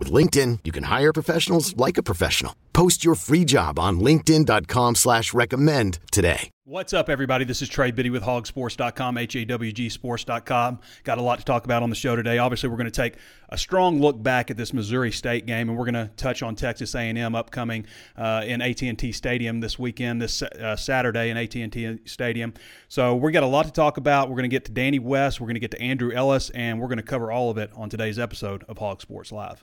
With LinkedIn, you can hire professionals like a professional. Post your free job on linkedin.com slash recommend today. What's up, everybody? This is Trey Biddy with hawgsports.com, H-A-W-G sports.com. Got a lot to talk about on the show today. Obviously, we're going to take a strong look back at this Missouri State game, and we're going to touch on Texas A&M upcoming uh, in AT&T Stadium this weekend, this uh, Saturday in AT&T Stadium. So we got a lot to talk about. We're going to get to Danny West. We're going to get to Andrew Ellis, and we're going to cover all of it on today's episode of Hawg Sports Live.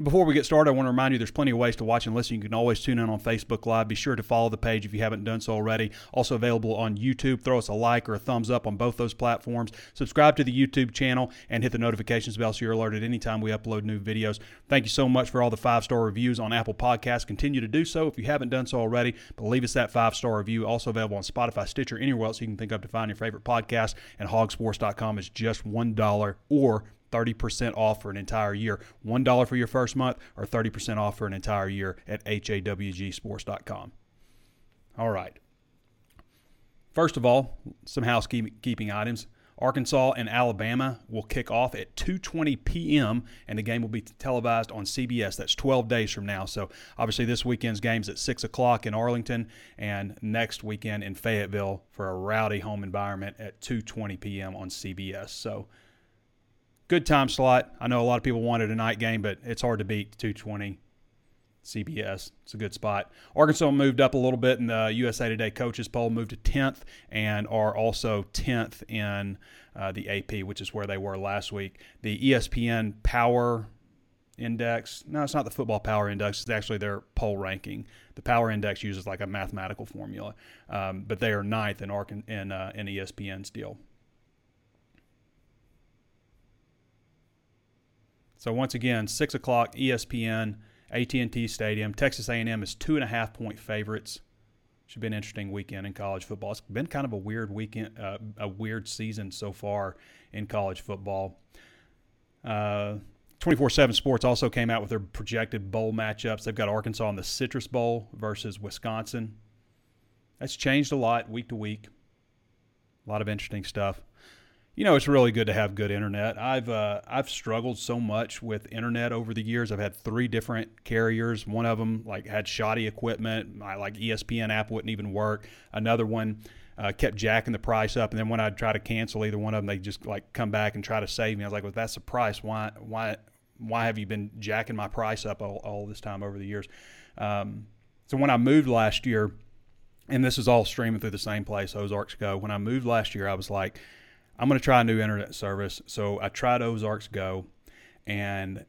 And before we get started, I want to remind you there's plenty of ways to watch and listen. You can always tune in on Facebook Live. Be sure to follow the page if you haven't done so already. Also available on YouTube. Throw us a like or a thumbs up on both those platforms. Subscribe to the YouTube channel and hit the notifications bell so you're alerted anytime we upload new videos. Thank you so much for all the five star reviews on Apple Podcasts. Continue to do so if you haven't done so already. But leave us that five star review. Also available on Spotify, Stitcher, anywhere else you can think of to find your favorite podcast. And hawgsports.com is just $1 or 30% off for an entire year. $1 for your first month or 30% off for an entire year at hawgsports.com. All right. First of all, some housekeeping items. Arkansas and Alabama will kick off at 2:20 p.m. and the game will be televised on CBS. That's 12 days from now. So obviously this weekend's games at six o'clock in Arlington and next weekend in Fayetteville for a rowdy home environment at 2:20 p.m. on CBS. So good time slot. I know a lot of people wanted a night game, but it's hard to beat 220 CBS. It's a good spot. Arkansas moved up a little bit in the USA Today coaches poll, moved to 10th, and are also 10th in uh, the AP, which is where they were last week. The ESPN Power Index, no, it's not the Football Power Index. It's actually their poll ranking. The Power Index uses like a mathematical formula, um, but they are ninth in, Arkan- in, uh, in ESPN's deal. So once again, six o'clock, ESPN, AT&T Stadium. Texas A&M is two and a half point favorites. Should be an interesting weekend in college football. It's been kind of a weird weekend, uh, a weird season so far in college football. Uh, 24/7 Sports also came out with their projected bowl matchups. They've got Arkansas in the Citrus Bowl versus Wisconsin. That's changed a lot week to week. A lot of interesting stuff you know, it's really good to have good internet. I've uh, I've struggled so much with internet over the years. I've had three different carriers. One of them like had shoddy equipment. My like ESPN app wouldn't even work. Another one uh, kept jacking the price up, and then when I'd try to cancel either one of them, they just like come back and try to save me. I was like, well, that's the price. Why why why have you been jacking my price up all, all this time over the years? Um, so when I moved last year, and this is all streaming through the same place, Ozarks Go. When I moved last year, I was like I'm going to try a new internet service. So I tried Ozarks Go, and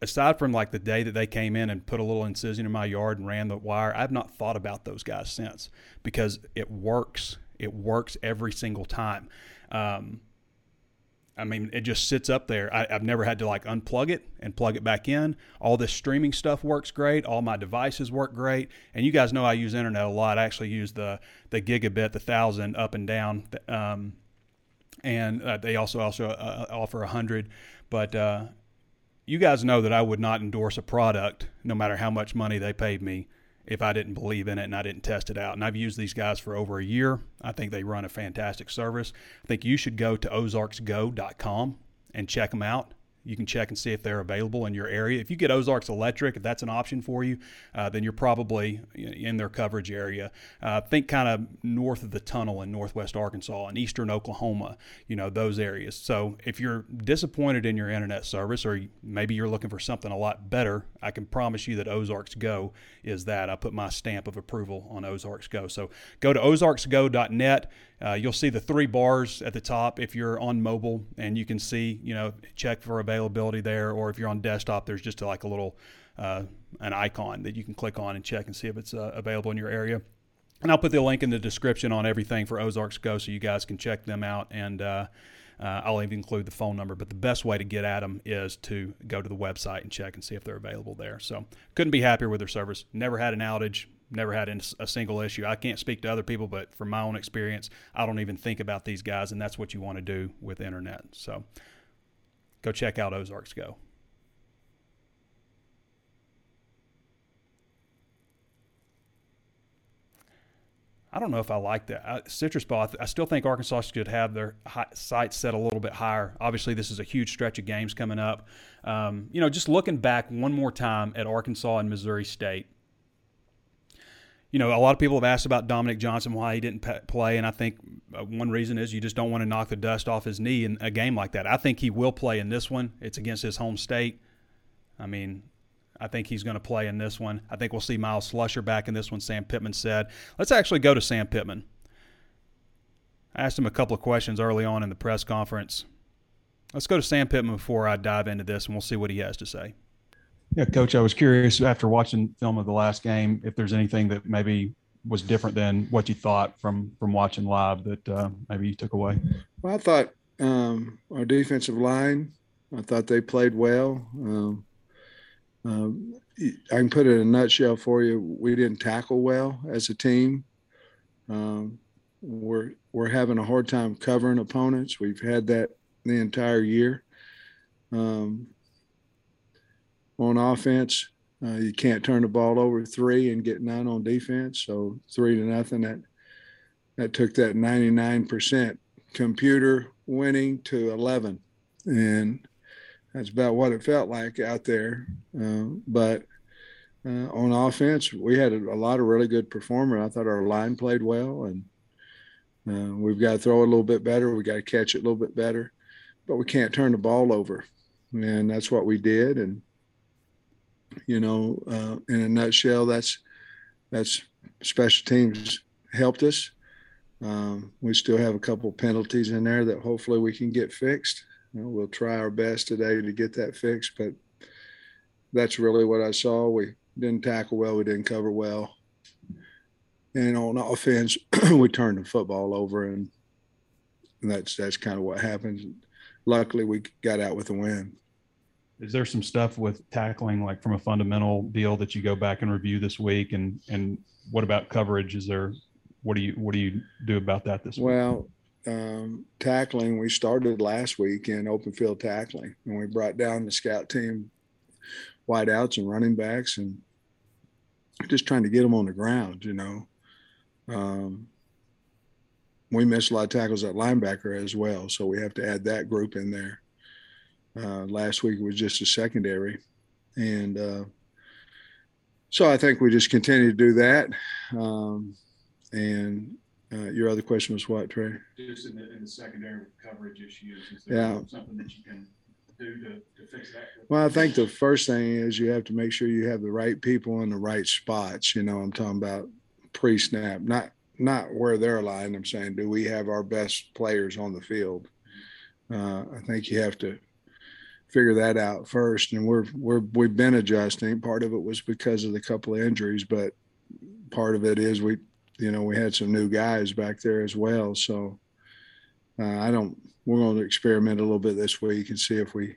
aside from like the day that they came in and put a little incision in my yard and ran the wire, I've not thought about those guys since because it works. It works every single time. Um, I mean, it just sits up there. I, have never had to like unplug it and plug it back in. All this streaming stuff works great. All my devices work great. And you guys know I use internet a lot. I actually use the the gigabit, the thousand up and down. Um, and uh, they also also uh, uh offer a hundred. But uh, you guys know that I would not endorse a product, no matter how much money they paid me, if I didn't believe in it and I didn't test it out. And I've used these guys for over a year. I think they run a fantastic service. I think you should go to ozarksgo.com and check them out. You can check and see if they're available in your area. If you get Ozarks Electric, if that's an option for you, uh, then you're probably in their coverage area. Uh, think kind of north of the tunnel in northwest Arkansas and eastern Oklahoma, you know, those areas. So if you're disappointed in your internet service or maybe you're looking for something a lot better, I can promise you that Ozarks Go is that. I put my stamp of approval on Ozarks Go. So go to ozarksgo.net. Uh, you'll see the three bars at the top if you're on mobile, and you can see, you know, check for availability there. Or if you're on desktop, there's just like a little uh, an icon that you can click on and check and see if it's uh, available in your area. And I'll put the link in the description on everything for Ozarks Go so you guys can check them out. And uh, uh, I'll even include the phone number. But the best way to get at them is to go to the website and check and see if they're available there. So couldn't be happier with their service. Never had an outage never had a single issue. I can't speak to other people, but from my own experience, I don't even think about these guys, and that's what you want to do with internet. So go check out Ozarks Go. I don't know if I like that. I, Citrus Bowl, I still think Arkansas should have their sights set a little bit higher. Obviously, this is a huge stretch of games coming up. Um, you know, just looking back one more time at Arkansas and Missouri State, you know, a lot of people have asked about Dominique Johnson, why he didn't play, and I think uh, one reason is you just don't want to knock the dust off his knee in a game like that. I think he will play in this one. It's against his home state. I mean, I think he's going to play in this one. I think we'll see Myles Slusher back in this one, Sam Pittman said. Let's actually go to Sam Pittman. I asked him a couple of questions early on in the press conference. Let's go to Sam Pittman before I dive into this, and we'll see what he has to say. Yeah, coach, I was curious after watching film of the last game if there's anything that maybe was different than what you thought from from watching live that uh, maybe you took away. Well, I thought um, our defensive line, I thought they played well. Um, um, I can put it in a nutshell for you. We didn't tackle well as a team. Um, we're we're having a hard time covering opponents. We've had that the entire year. Um, on offense. Uh, you can't turn the ball over three and get none on defense. So three to nothing. That that took that 99% computer winning to 11, and that's about what it felt like out there. Uh, but uh, on offense, we had a, a, lot of really good performers. I thought our line played well, and uh, we've got to throw a little bit better. We got to catch it a little bit better, but we can't turn the ball over, and that's what we did. And you know, uh, in a nutshell, that's that's special teams helped us. Um, we still have a couple penalties in there that hopefully we can get fixed. You know, we'll try our best today to get that fixed, but that's really what I saw. We didn't tackle well, we didn't cover well, and on offense, we turned the football over, and that's that's kind of what happened. Luckily, we got out with a win is there some stuff with tackling like from a fundamental deal that you go back and review this week? And and what about coverage? Is there what do you what do you do about that this week? Well um, tackling we started last week in open field tackling and we brought down the scout team wideouts and running backs and just trying to get them on the ground you know? Um, we missed a lot of tackles at linebacker as well so we have to add that group in there uh, last week was just a secondary, and uh, so I think we just continue to do that. Um, and uh, your other question was what, Trey? Just in the, in the secondary coverage issues. Is there yeah. something that you can do to, to fix that? Well, I think the first thing is you have to make sure you have the right people in the right spots. You know, I'm talking about pre-snap, not not where they're lying. I'm saying, do we have our best players on the field? Uh, I think you have to figure that out first. And we're we're we've been adjusting. Part of it was because of the couple of injuries, but part of it is we, you know, we had some new guys back there as well. So uh, I don't. We're going to experiment a little bit this week and see if we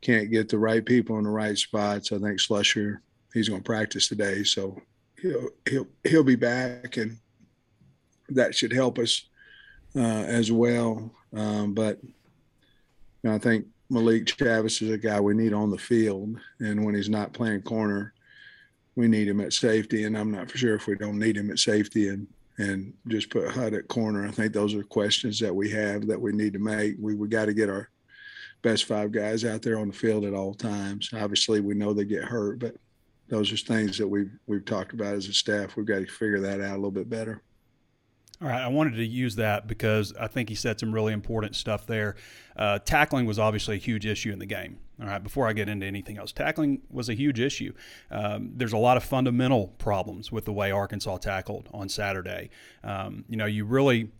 can't get the right people in the right spots. I think Slusher, he's going to practice today, so he'll he'll he'll be back, and that should help us uh, as well. Um, but you know, I think Malik Chavis is a guy we need on the field, and when he's not playing corner, we need him at safety. And I'm not for sure if we don't need him at safety and and just put Hud at corner. I think those are questions that we have that we need to make. We we got to get our best five guys out there on the field at all times. Obviously, we know they get hurt, but those are things that we've we've talked about as a staff. We've got to figure that out a little bit better. All right, I wanted to use that because I think he said some really important stuff there. Uh, tackling was obviously a huge issue in the game. All right, before I get into anything else, tackling was a huge issue. Um, there's a lot of fundamental problems with the way Arkansas tackled on Saturday. Um, you know, you really,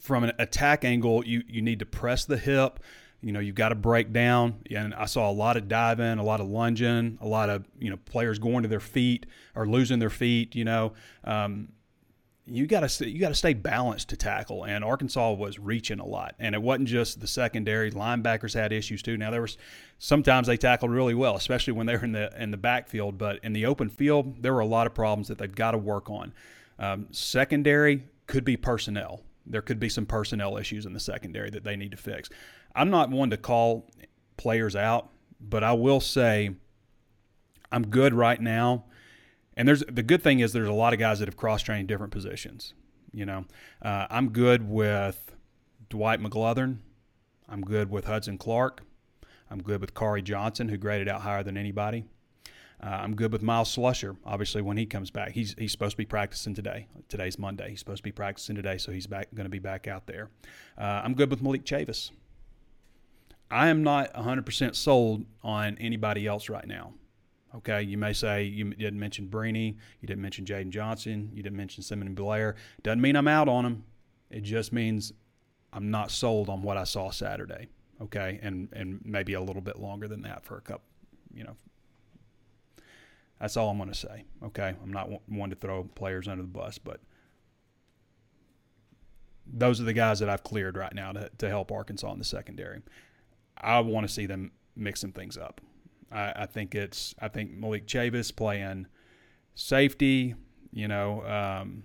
from an attack angle, you you need to press the hip. You know, you've got to break down. And I saw a lot of diving, a lot of lunging, a lot of you know players going to their feet or losing their feet. You know. Um, you got to you got to stay balanced to tackle. And Arkansas was reaching a lot, and it wasn't just the secondary. Linebackers had issues too. Now there was sometimes they tackled really well, especially when they were in the in the backfield. But in the open field, there were a lot of problems that they've got to work on. Um, secondary could be personnel. There could be some personnel issues in the secondary that they need to fix. I'm not one to call players out, but I will say I'm good right now and there's the good thing is there's a lot of guys that have cross trained different positions. You know, uh, I'm good with Dwight McGlothern. I'm good with Hudson Clark. I'm good with Khari Johnson, who graded out higher than anybody. Uh, I'm good with Myles Slusher. Obviously, when he comes back, he's he's supposed to be practicing today. Today's Monday. He's supposed to be practicing today, so he's back going to be back out there. Uh, I'm good with Malik Chavis. I am not 100% sold on anybody else right now. Okay, you may say you didn't mention Brini, you didn't mention Jayden Johnson, you didn't mention Simeon Blair. Doesn't mean I'm out on them. It just means I'm not sold on what I saw Saturday. Okay, and and maybe a little bit longer than that for a couple. You know, that's all I'm going to say. Okay, I'm not one to throw players under the bus, but those are the guys that I've cleared right now to, to help Arkansas in the secondary. I want to see them mixing things up. I, I think it's I think Malik Chavis playing safety. You know, um,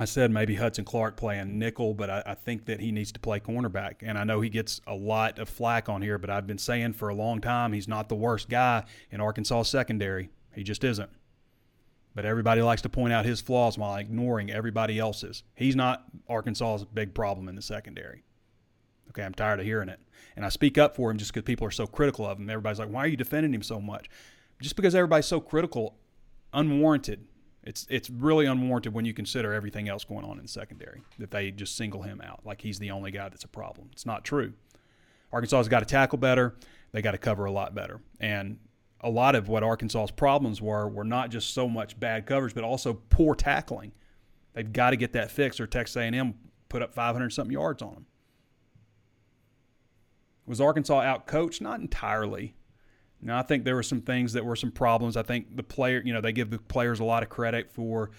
I said maybe Hudson Clark playing nickel, but I, I, think that he needs to play cornerback. And I know he gets a lot of flack on here, but I've been saying for a long time he's not the worst guy in Arkansas secondary. He just isn't. But everybody likes to point out his flaws while ignoring everybody else's. He's not Arkansas's big problem in the secondary. Okay, I'm tired of hearing it. And I speak up for him just because people are so critical of him. Everybody's like, why are you defending him so much? Just because everybody's so critical, unwarranted. It's it's really unwarranted when you consider everything else going on in secondary that they just single him out like he's the only guy that's a problem. It's not true. Arkansas's got to tackle better. They got to cover a lot better. And a lot of what Arkansas's problems were were not just so much bad coverage, but also poor tackling. They've got to get that fixed, or Texas A&M put up 500 something yards on them. Was Arkansas out coached? Not entirely. Now, I think there were some things that were some problems. I think the player, you know, they give the players a lot of credit for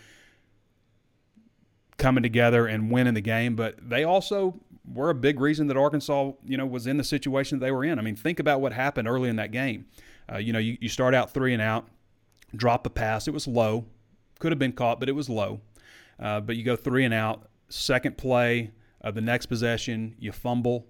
coming together and winning the game, but they also were a big reason that Arkansas, you know, was in the situation that they were in. I mean, think about what happened early in that game. Uh, you know, you, you start out three and out, drop a pass. It was low, could have been caught, but it was low. Uh, but you go three and out. Second play of the next possession, you fumble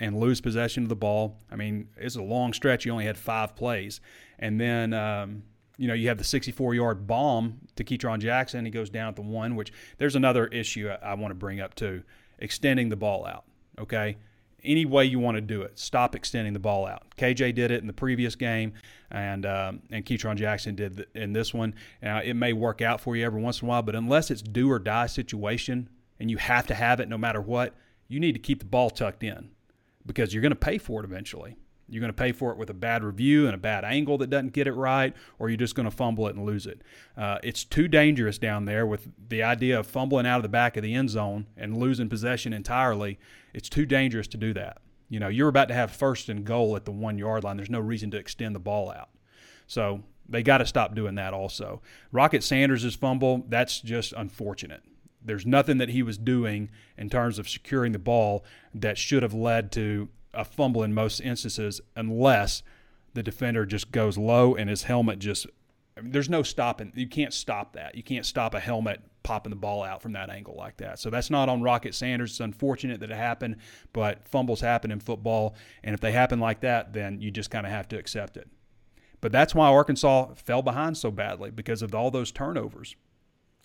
and lose possession of the ball. I mean, it's a long stretch. You only had five plays. And then, um, you know, you have the 64 yard bomb to Ketron Jackson. He goes down at the one, which there's another issue I, I want to bring up too extending the ball out. Okay. Any way you want to do it, stop extending the ball out. KJ did it in the previous game, and um, and Ketron Jackson did in this one. Now, it may work out for you every once in a while, but unless it's do or die situation and you have to have it no matter what, you need to keep the ball tucked in because you're going to pay for it eventually. You're going to pay for it with a bad review and a bad angle that doesn't get it right, or you're just going to fumble it and lose it. Uh, it's too dangerous down there with the idea of fumbling out of the back of the end zone and losing possession entirely. It's too dangerous to do that. You know, you're about to have first and goal at the one yard line. There's no reason to extend the ball out. So they got to stop doing that also. Rocket Sanders' fumble, that's just unfortunate. There's nothing that he was doing in terms of securing the ball that should have led to a fumble in most instances, unless the defender just goes low and his helmet just. I mean, there's no stopping. You can't stop that. You can't stop a helmet popping the ball out from that angle like that. So that's not on Rocket Sanders. It's unfortunate that it happened, but fumbles happen in football. And if they happen like that, then you just kind of have to accept it. But that's why Arkansas fell behind so badly because of all those turnovers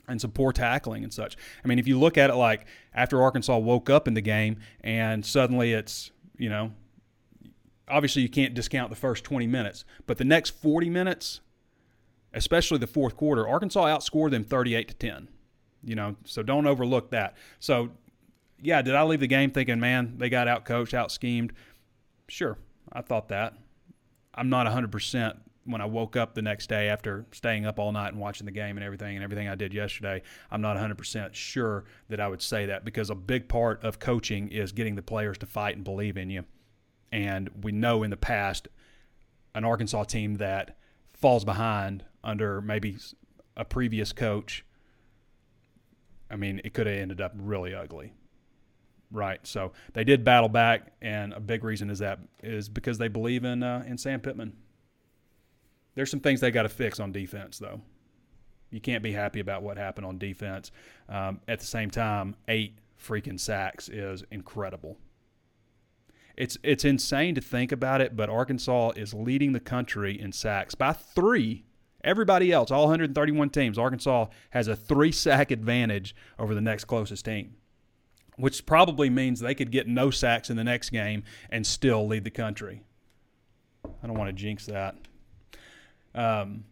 and some poor tackling and such. I mean, if you look at it like after Arkansas woke up in the game and suddenly it's, you know, obviously you can't discount the first 20 minutes, but the next 40 minutes, especially the fourth quarter, Arkansas outscored them 38 to 10. You know, so don't overlook that. So, yeah, did I leave the game thinking, man, they got out coached, out schemed? Sure, I thought that. I'm not 100% when I woke up the next day after staying up all night and watching the game and everything and everything I did yesterday, I'm not 100% sure that I would say that because a big part of coaching is getting the players to fight and believe in you. And we know in the past, an Arkansas team that falls behind under maybe a previous coach, I mean, it could have ended up really ugly. Right. So they did battle back, and a big reason is that is because they believe in uh, in Sam Pittman. There's some things they got to fix on defense, though. You can't be happy about what happened on defense. Um, at the same time, eight freaking sacks is incredible. It's it's insane to think about it, but Arkansas is leading the country in sacks by three. Everybody else, all 131 teams, Arkansas has a three sack advantage over the next closest team, which probably means they could get no sacks in the next game and still lead the country. I don't want to jinx that. Um,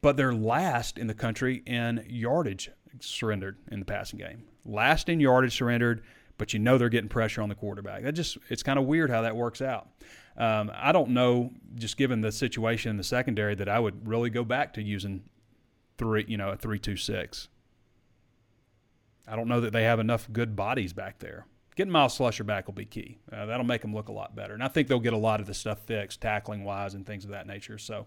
but they're last in the country in yardage surrendered in the passing game. Last in yardage surrendered, but you know they're getting pressure on the quarterback. That just it's kind of weird how that works out. Um, I don't know, just given the situation in the secondary, that I would really go back to using three, you know, a three-two-six. I don't know that they have enough good bodies back there. Getting Myles Slusher back will be key. Uh, that'll make them look a lot better, and I think they'll get a lot of the stuff fixed, tackling wise, and things of that nature. So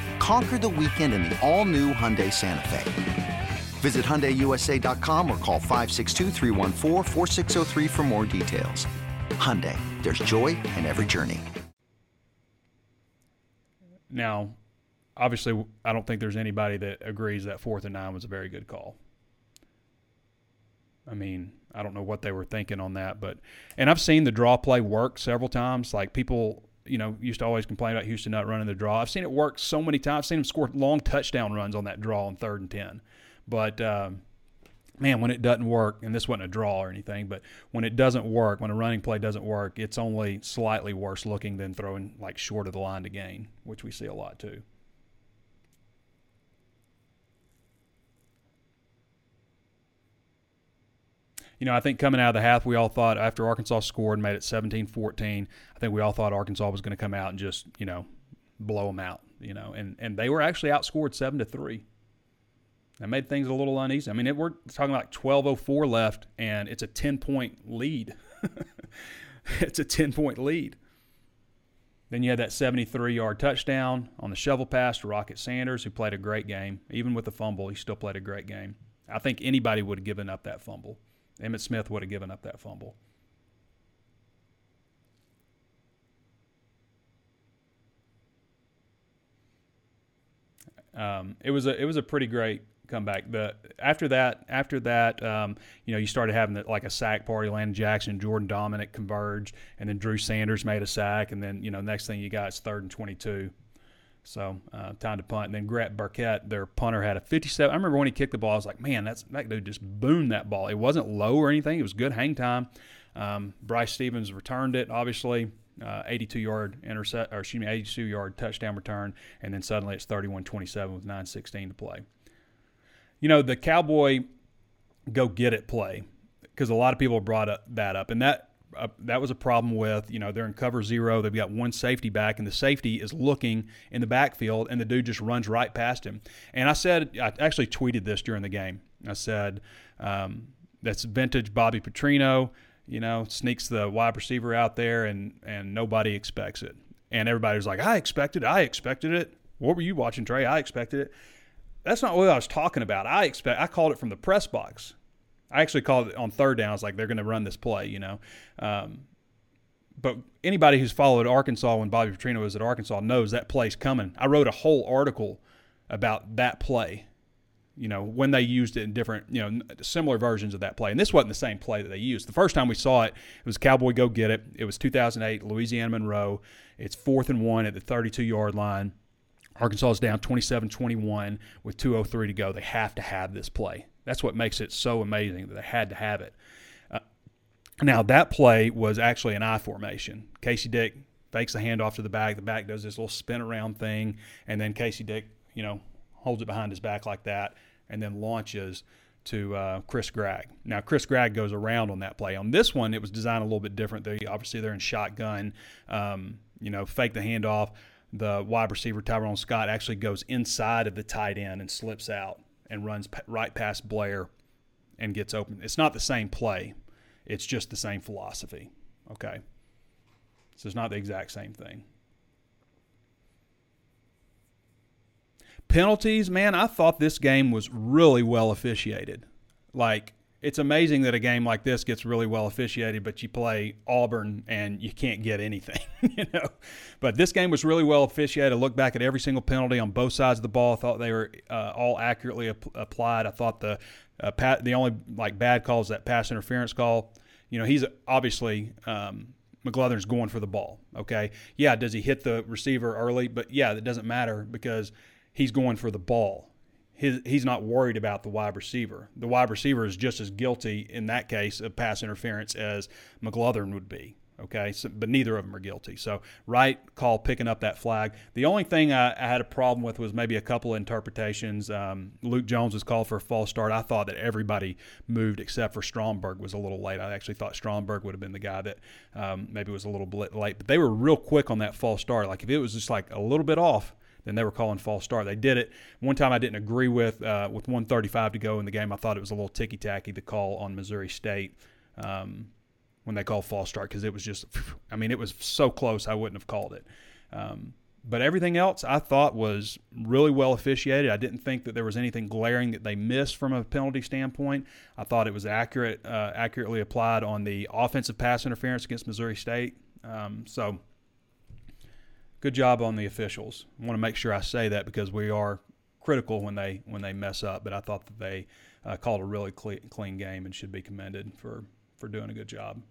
Conquer the weekend in the all-new Hyundai Santa Fe. Visit HyundaiUSA.com or call 562 for more details. Hyundai, there's joy in every journey. Now, obviously, I don't think there's anybody that agrees that fourth and nine was a very good call. I mean, I don't know what they were thinking on that, but and I've seen the draw play work several times. Like people you know, used to always complain about Houston not running the draw. I've seen it work so many times. I've seen him score long touchdown runs on that draw on third and 10. But, um, man, when it doesn't work, and this wasn't a draw or anything, but when it doesn't work, when a running play doesn't work, it's only slightly worse looking than throwing like short of the line to gain, which we see a lot too. You know, I think coming out of the half, we all thought after Arkansas scored and made it 17 14, I think we all thought Arkansas was going to come out and just, you know, blow them out, you know, and, and they were actually outscored 7 to 3. That made things a little uneasy. I mean, it, we're talking like 12:04 left, and it's a 10 point lead. it's a 10 point lead. Then you had that 73 yard touchdown on the shovel pass to Rocket Sanders, who played a great game. Even with the fumble, he still played a great game. I think anybody would have given up that fumble. Emmitt Smith would have given up that fumble. Um, it was a it was a pretty great comeback. The after that after that um, you know you started having the, like a sack party. Landon Jackson, Jordan Domineck converged, and then Drew Sanders made a sack, and then you know next thing you got is third and twenty two. So uh, time to punt. And then Grant Burkett, their punter, had a 57. I remember when he kicked the ball, I was like, man, that's that dude just boomed that ball. It wasn't low or anything. It was good hang time. Um, Bryce Stephens returned it, obviously. Uh, 82 yard intercept, or excuse me, 82 yard touchdown return, and then suddenly it's 31-27 with 9:16 to play. You know the Cowboy go get it play because a lot of people brought up, that up, and that uh, that was a problem with you know they're in cover zero. They've got one safety back, and the safety is looking in the backfield, and the dude just runs right past him. And I said, I actually tweeted this during the game. I said, um, that's vintage Bobby Petrino. You know, sneaks the wide receiver out there, and and nobody expects it. And everybody was like, I expected, it. I expected it. What were you watching, Trey? I expected it. That's not what I was talking about. I expect. I called it from the press box. I actually called it on third down. I like, they're going to run this play, you know. Um, but anybody who's followed Arkansas when Bobby Petrino was at Arkansas knows that play's coming. I wrote a whole article about that play. You know, when they used it in different, you know, similar versions of that play. And this wasn't the same play that they used. The first time we saw it, it was Cowboy Go Get It. It was 2008, Louisiana Monroe. It's fourth and one at the 32 yard line. Arkansas is down 27 21 with 2.03 to go. They have to have this play. That's what makes it so amazing that they had to have it. Uh, now, that play was actually an I formation. Casey Dick fakes the handoff to the back. The back does this little spin around thing, and then Casey Dick, you know, holds it behind his back like that, and then launches to uh, Chris Gragg. Now, Chris Gragg goes around on that play. On this one, it was designed a little bit different. They obviously they're in shotgun. Um, you know, fake the handoff. The wide receiver Tyrone Scott actually goes inside of the tight end and slips out and runs right past Blair and gets open. It's not the same play, it's just the same philosophy. Okay. So it's not the exact same thing. Penalties, man, I thought this game was really well officiated. Like, it's amazing that a game like this gets really well officiated, but you play Auburn and you can't get anything, you know. But this game was really well officiated. I look back at every single penalty on both sides of the ball. I thought they were uh, all accurately ap- applied. I thought the uh, pat, the only like bad call is that pass interference call. You know, he's obviously um, going for the ball. Okay, yeah, does he hit the receiver early? But yeah, that doesn't matter because he's going for the ball his, he's not worried about the wide receiver. The wide receiver is just as guilty in that case of pass interference as McGlothern would be. Okay, so, but neither of them are guilty. So, right call picking up that flag. The only thing I, I had a problem with was maybe a couple of interpretations. Um, Luke Jones was called for a false start. I thought that everybody moved except for Stromberg was a little late. I actually thought Stromberg would have been the guy that um, maybe was a little bit late. But they were real quick on that false start. Like if it was just like a little bit off, then they were calling false start. They did it. One time I didn't agree with uh, with 135 to go in the game. I thought it was a little ticky tacky the call on Missouri State um, when they called false start because it was just, I mean, it was so close I wouldn't have called it. Um, but everything else I thought was really well officiated. I didn't think that there was anything glaring that they missed from a penalty standpoint. I thought it was accurate, uh, accurately applied on the offensive pass interference against Missouri State. Um, so good job on the officials. I want to make sure I say that because we are critical when they when they mess up. But I thought that they uh, called a really clean, clean game and should be commended for for doing a good job.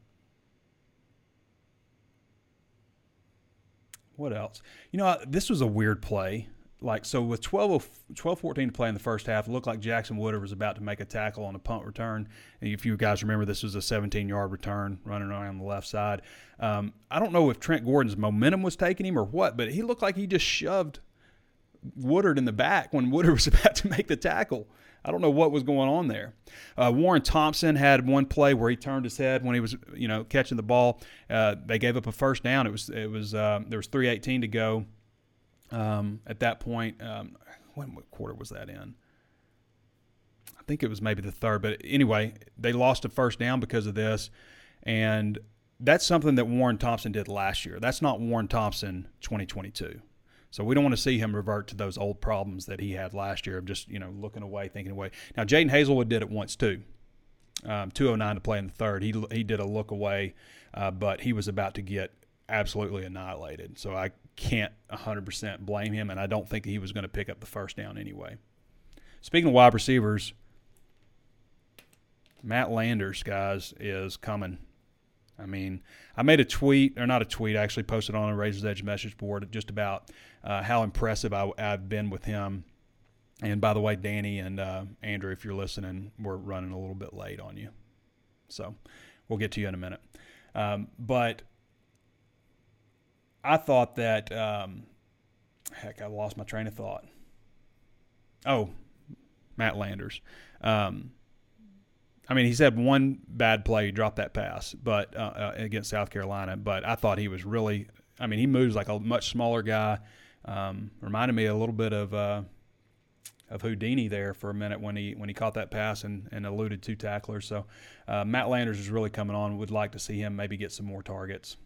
What else? You know, this was a weird play like so with 12, 12 14 to play in the first half it looked like jackson woodard was about to make a tackle on a punt return and if you guys remember this was a 17 yard return running around the left side um, i don't know if trent gordon's momentum was taking him or what but he looked like he just shoved woodard in the back when woodard was about to make the tackle I don't know what was going on there. Uh, Warren Thompson had one play where he turned his head when he was, you know, catching the ball. Uh, they gave up a first down. It was, it was, uh, there was 3:18 to go um, at that point. Um, when what quarter was that in? I think it was maybe the third, but anyway, they lost a first down because of this, and that's something that Warren Thompson did last year. That's not Warren Thompson 2022. So we don't want to see him revert to those old problems that he had last year of just you know looking away, thinking away. Now Jadon Haselwood did it once too. Um, 209 to play in the third. He he did a look away, uh, but he was about to get absolutely annihilated. So I can't 100% blame him, and I don't think he was going to pick up the first down anyway. Speaking of wide receivers, Matt Landers, guys, is coming. I mean, I made a tweet, or not a tweet, I actually posted on a Razor's Edge message board just about uh, how impressive I, have been with him. And by the way, Danny and uh, Andrew, if you're listening, we're running a little bit late on you. So we'll get to you in a minute. Um, but I thought that, um, heck, I lost my train of thought. Oh, Matt Landers. Um, I mean, he's had one bad play, dropped that pass, but uh, uh, against South Carolina. But I thought he was really. I mean, he moves like a much smaller guy. Um, reminded me a little bit of uh, of Houdini there for a minute when he when he caught that pass and, and eluded two tacklers. So uh, Matt Landers is really coming on. Would like to see him maybe get some more targets.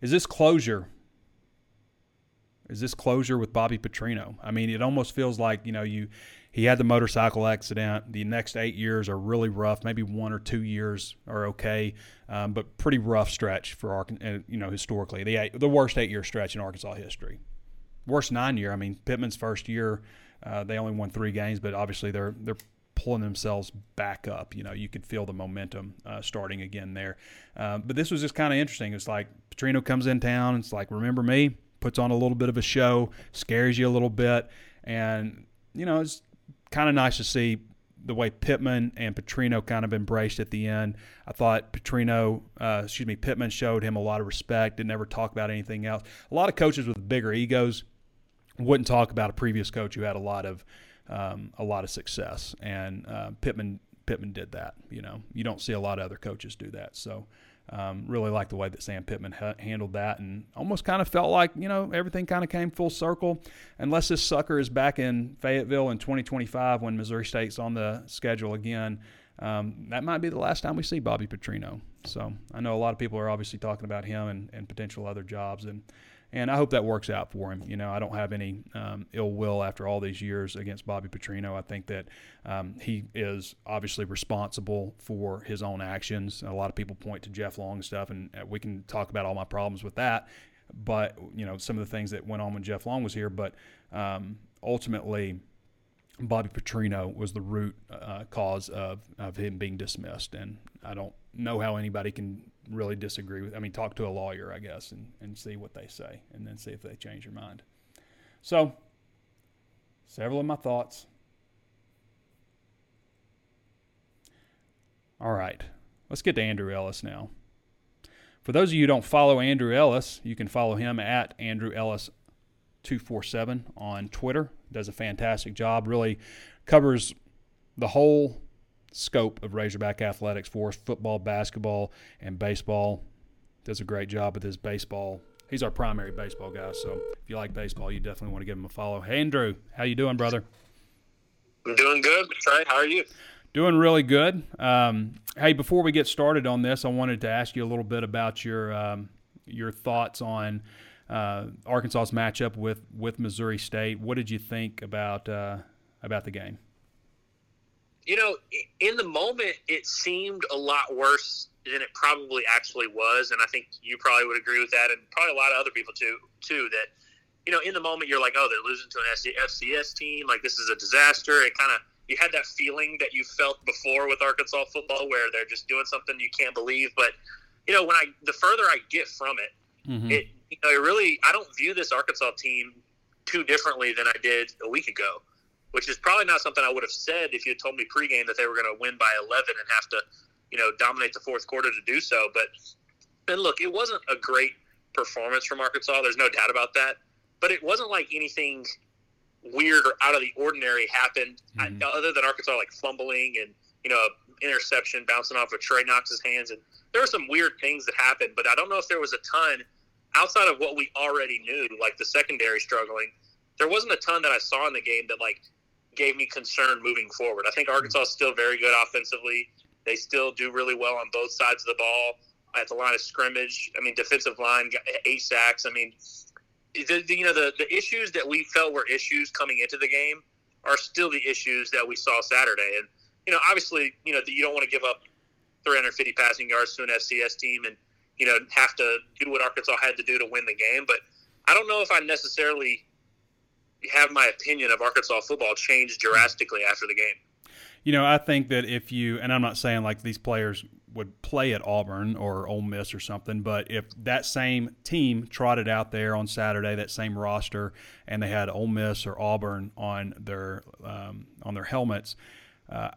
Is this closure? Is this closure with Bobby Petrino? I mean, it almost feels like you know you he had the motorcycle accident. The next eight years are really rough. Maybe one or two years are okay, um, but pretty rough stretch for Arkansas. You know, historically, the eight, the worst eight year stretch in Arkansas history. Worst nine year. I mean, Pittman's first year, uh, they only won three games, but obviously they're they're pulling themselves back up. You know, you could feel the momentum uh, starting again there. Uh, but this was just kind of interesting. It's like Petrino comes in town. It's like, remember me? Puts on a little bit of a show, scares you a little bit, and you know, it's kind of nice to see the way Pittman and Petrino kind of embraced at the end. I thought Petrino, uh, excuse me, Pittman showed him a lot of respect Didn't ever talk about anything else. A lot of coaches with bigger egos wouldn't talk about a previous coach who had a lot of um, a lot of success, and uh, Pittman Pittman did that. You know, you don't see a lot of other coaches do that. So um, really like the way that Sam Pittman ha- handled that, and almost kind of felt like you know everything kind of came full circle. Unless this sucker is back in Fayetteville in 2025 when Missouri State's on the schedule again, um, that might be the last time we see Bobby Petrino. So I know a lot of people are obviously talking about him and, and potential other jobs, and and I hope that works out for him. You know, I don't have any um, ill will after all these years against Bobby Petrino. I think that um, he is obviously responsible for his own actions. A lot of people point to Jeff Long and stuff, and uh, we can talk about all my problems with that. But you know, some of the things that went on when Jeff Long was here, but um, ultimately. Bobby Petrino was the root uh, cause of, of him being dismissed, and I don't know how anybody can really disagree with. I mean, talk to a lawyer, I guess, and, and see what they say, and then see if they change their mind. So, several of my thoughts. All right, let's get to Andrew Ellis now. For those of you who don't follow Andrew Ellis, you can follow him at Andrew Ellis 247 on Twitter. Does a fantastic job. Really covers the whole scope of Razorback athletics for us football, basketball, and baseball. Does a great job with his baseball. He's our primary baseball guy, so if you like baseball, you definitely want to give him a follow. Hey, Andrew, how you doing, brother? I'm doing good. Trey, how are you? Doing really good. Um, hey, before we get started on this, I wanted to ask you a little bit about your um, your thoughts on uh, Arkansas's matchup with with Missouri State. What did you think about uh, about the game? You know, in the moment, it seemed a lot worse than it probably actually was, and I think you probably would agree with that, and probably a lot of other people too. Too that, you know, in the moment, you're like, oh, they're losing to an FCS team, like this is a disaster. It kind of you had that feeling that you felt before with Arkansas football, where they're just doing something you can't believe. But you know, when I the further I get from it, mm-hmm. it you know, it really I don't view this Arkansas team too differently than I did a week ago which is probably not something I would have said if you had told me pregame that they were going to win by 11 and have to, you know, dominate the fourth quarter to do so. But and look, it wasn't a great performance from Arkansas. There's no doubt about that. But it wasn't like anything weird or out of the ordinary happened, mm-hmm. other than Arkansas like fumbling and you know interception bouncing off of Trey Knox's hands. And there were some weird things that happened, but I don't know if there was a ton outside of what we already knew, like the secondary struggling. There wasn't a ton that I saw in the game that like gave me concern moving forward. I think Arkansas is still very good offensively. They still do really well on both sides of the ball at the line of scrimmage. I mean, defensive line, eight sacks. I mean, the, the, you know the the issues that we felt were issues coming into the game are still the issues that we saw Saturday. And you know, obviously, you know you don't want to give up 350 passing yards to an FCS team and you know have to do what Arkansas had to do to win the game. But I don't know if I necessarily have my opinion of Arkansas football changed drastically after the game. You know, I think that if you, and I'm not saying like these players would play at Auburn or Ole Miss or something, but if that same team trotted out there on Saturday, that same roster, and they had Ole Miss or Auburn on their um, on their helmets, uh,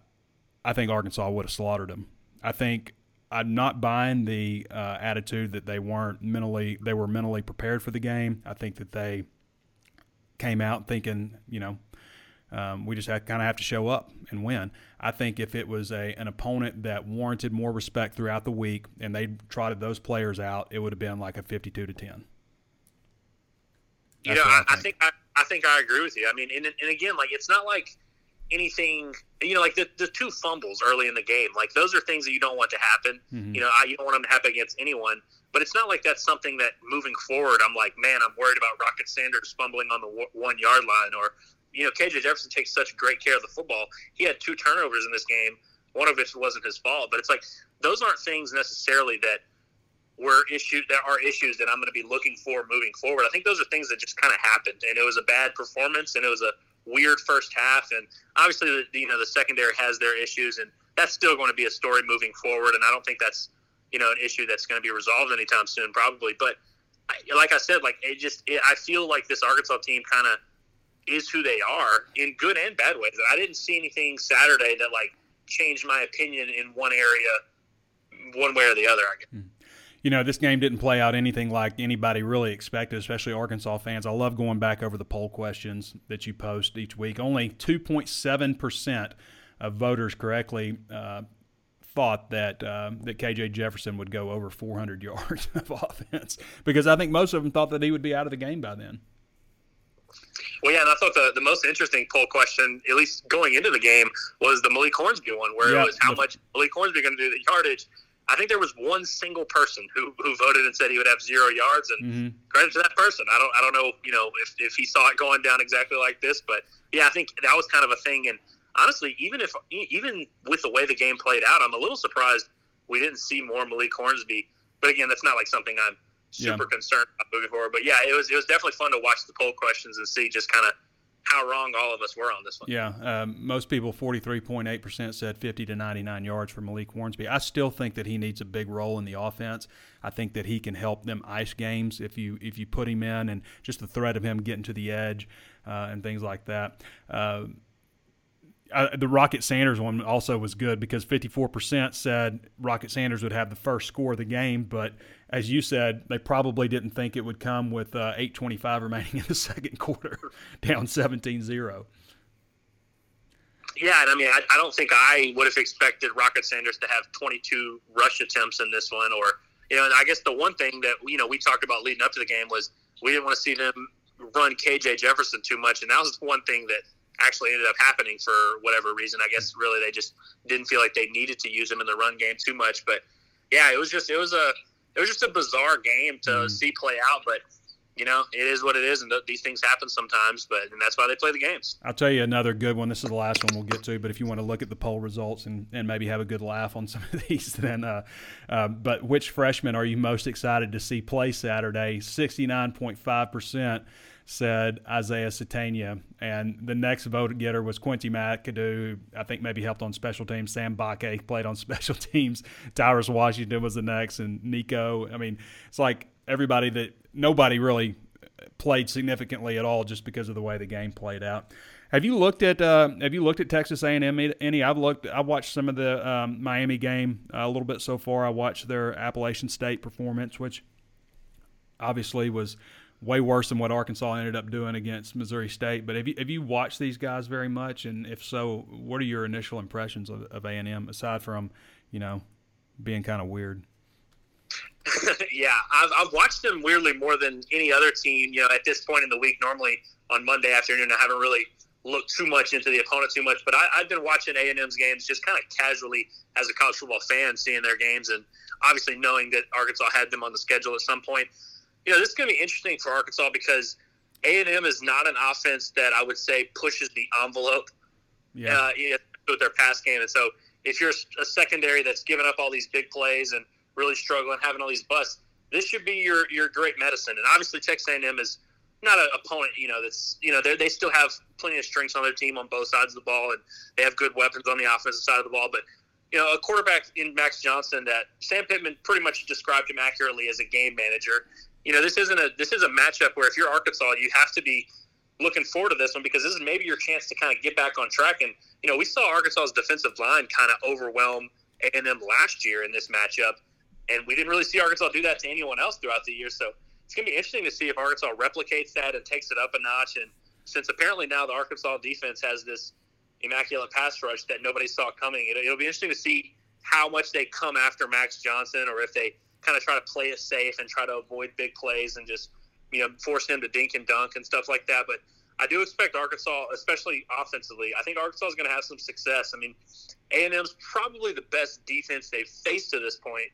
I think Arkansas would have slaughtered them. I think I'm not buying the uh, attitude that they weren't mentally they were mentally prepared for the game. I think that they came out thinking, you know, um, we just kind of have to show up and win. I think if it was a an opponent that warranted more respect throughout the week and they trotted those players out, it would have been like a 52 to 10. you know, I, I, think I, I think I agree with you. I mean, and, and again, like it's not like anything. You know, like the, the two fumbles early in the game, like those are things that you don't want to happen. Mm-hmm. You know, I, you don't want them to happen against anyone. But it's not like that's something that moving forward, I'm like, man, I'm worried about Rocket Sanders fumbling on the one yard line or you know, KJ Jefferson takes such great care of the football. He had two turnovers in this game, one of which wasn't his fault. But it's like those aren't things necessarily that were issues that are issues that I'm going to be looking for moving forward. I think those are things that just kind of happened, and it was a bad performance, and it was a weird first half, and obviously, the, you know, the secondary has their issues, and that's still going to be a story moving forward. And I don't think that's you know an issue that's going to be resolved anytime soon, probably. But like I said, like it just it, I feel like this Arkansas team kind of is who they are in good and bad ways. I didn't see anything Saturday that like changed my opinion in one area, one way or the other. I guess. Hmm. You know, this game didn't play out anything like anybody really expected, especially Arkansas fans. I love going back over the poll questions that you post each week. Only 2.7% of voters correctly uh, thought that uh, that KJ Jefferson would go over 400 yards of offense because I think most of them thought that he would be out of the game by then. Well, yeah, and I thought the, the most interesting poll question, at least going into the game, was the Malik Hornsby one, where yeah. it was how much Malik Hornsby going to do the yardage. I think there was one single person who, who voted and said he would have zero yards, and mm-hmm. credit to that person. I don't I don't know you know if, if he saw it going down exactly like this, but yeah, I think that was kind of a thing. And honestly, even if even with the way the game played out, I'm a little surprised we didn't see more Malik Hornsby. But again, that's not like something I'm super yeah. concerned about moving forward. But yeah, it was it was definitely fun to watch the poll questions and see just kind of how wrong all of us were on this one. Yeah, um, most people, 43.8% said 50 to 99 yards for Malik Hornsby. I still think that he needs a big role in the offense. I think that he can help them ice games if you if you put him in, and just the threat of him getting to the edge uh, and things like that. Uh, uh, the Rocket Sanders one also was good because 54% said Rocket Sanders would have the first score of the game, but as you said, they probably didn't think it would come with uh, 8:25 remaining in the second quarter, down 17-0. Yeah, and I mean, I, I don't think I would have expected Rocket Sanders to have 22 rush attempts in this one, or you know, and I guess the one thing that you know we talked about leading up to the game was we didn't want to see them run KJ Jefferson too much, and that was the one thing that actually ended up happening for whatever reason. I guess really they just didn't feel like they needed to use him in the run game too much. But yeah, it was just it was a it was just a bizarre game to mm. see play out. But you know, it is what it is, and th- these things happen sometimes. But and that's why they play the games. I'll tell you another good one. This is the last one we'll get to. But if you want to look at the poll results and, and maybe have a good laugh on some of these, then. Uh, uh, but which freshman are you most excited to see play Saturday? Sixty nine point five percent said Isaiah Sategna. And the next vote getter was Quincy McAdoo, I think maybe helped on special teams. Sam Bakke played on special teams. Tyrus Washington was the next, and Nico. I mean, it's like everybody that nobody really played significantly at all just because of the way the game played out. Have you looked at uh, Have you looked at Texas A&M any? I've looked. I've watched some of the um, Miami game uh, a little bit so far. I watched their Appalachian State performance, which obviously was way worse than what Arkansas ended up doing against Missouri State. But have you have you watched these guys very much? And if so, what are your initial impressions of, of A&M aside from you know being kind of weird? yeah, I've, I've watched them weirdly more than any other team. You know, at this point in the week, normally on Monday afternoon, I haven't really looked too much into the opponent too much. But I, I've been watching A and M's games just kind of casually as a college football fan, seeing their games, and obviously knowing that Arkansas had them on the schedule at some point you know, this is going to be interesting for Arkansas because A and M is not an offense that I would say pushes the envelope. Yeah. Uh, with their pass game, and so if you're a secondary that's giving up all these big plays and really struggling, having all these busts, this should be your your great medicine. And obviously, Texas A&M is not an opponent, you know, that's you know they still have plenty of strengths on their team on both sides of the ball, and they have good weapons on the offensive side of the ball. But you know, a quarterback in Max Johnson that Sam Pittman pretty much described him accurately as a game manager. You know, this isn't a this is a matchup where if you're Arkansas, you have to be looking forward to this one because this is maybe your chance to kind of get back on track. And you know, we saw Arkansas's defensive line kind of overwhelm A&M last year in this matchup, and we didn't really see Arkansas do that to anyone else throughout the year. So it's going to be interesting to see if Arkansas replicates that and takes it up a notch. And since apparently now the Arkansas defense has this immaculate pass rush that nobody saw coming, it, it'll be interesting to see how much they come after Max Johnson or if they kind of try to play it safe and try to avoid big plays and just you know, force him to dink and dunk and stuff like that. But I do expect Arkansas, especially offensively. I think Arkansas is going to have some success. I mean, A and M's probably the best defense they've faced to this point,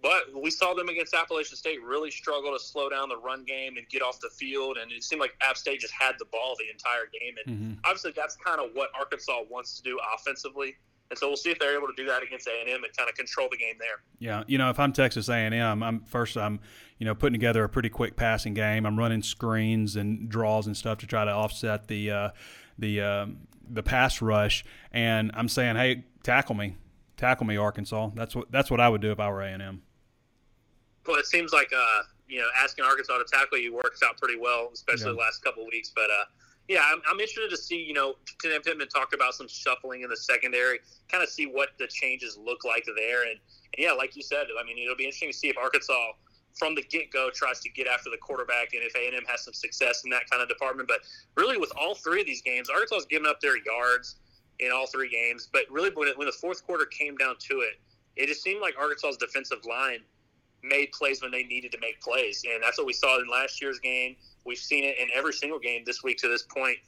but we saw them against Appalachian State really struggle to slow down the run game and get off the field, and it seemed like App State just had the ball the entire game. And mm-hmm. obviously, that's kind of what Arkansas wants to do offensively. And so we'll see if they're able to do that against A and M and kind of control the game there. Yeah, you know, if I'm Texas A and M, I'm first I'm you know putting together a pretty quick passing game. I'm running screens and draws and stuff to try to offset the uh, the uh, the pass rush, and I'm saying, hey, tackle me, tackle me, Arkansas. That's what that's what I would do if I were A and M. Well, it seems like uh, you know asking Arkansas to tackle you works out pretty well, especially yeah. the last couple of weeks, but. uh yeah, I'm, I'm interested to see. You know, Tim Pittman talked about some shuffling in the secondary, kind of see what the changes look like there. And, and yeah, like you said, I mean, it'll be interesting to see if Arkansas from the get go tries to get after the quarterback, and if A and M has some success in that kind of department. But really, with all three of these games, Arkansas given up their yards in all three games. But really, when, it, when the fourth quarter came down to it, it just seemed like Arkansas's defensive line made plays when they needed to make plays, and that's what we saw in last year's game. We've seen it in every single game this week to this point.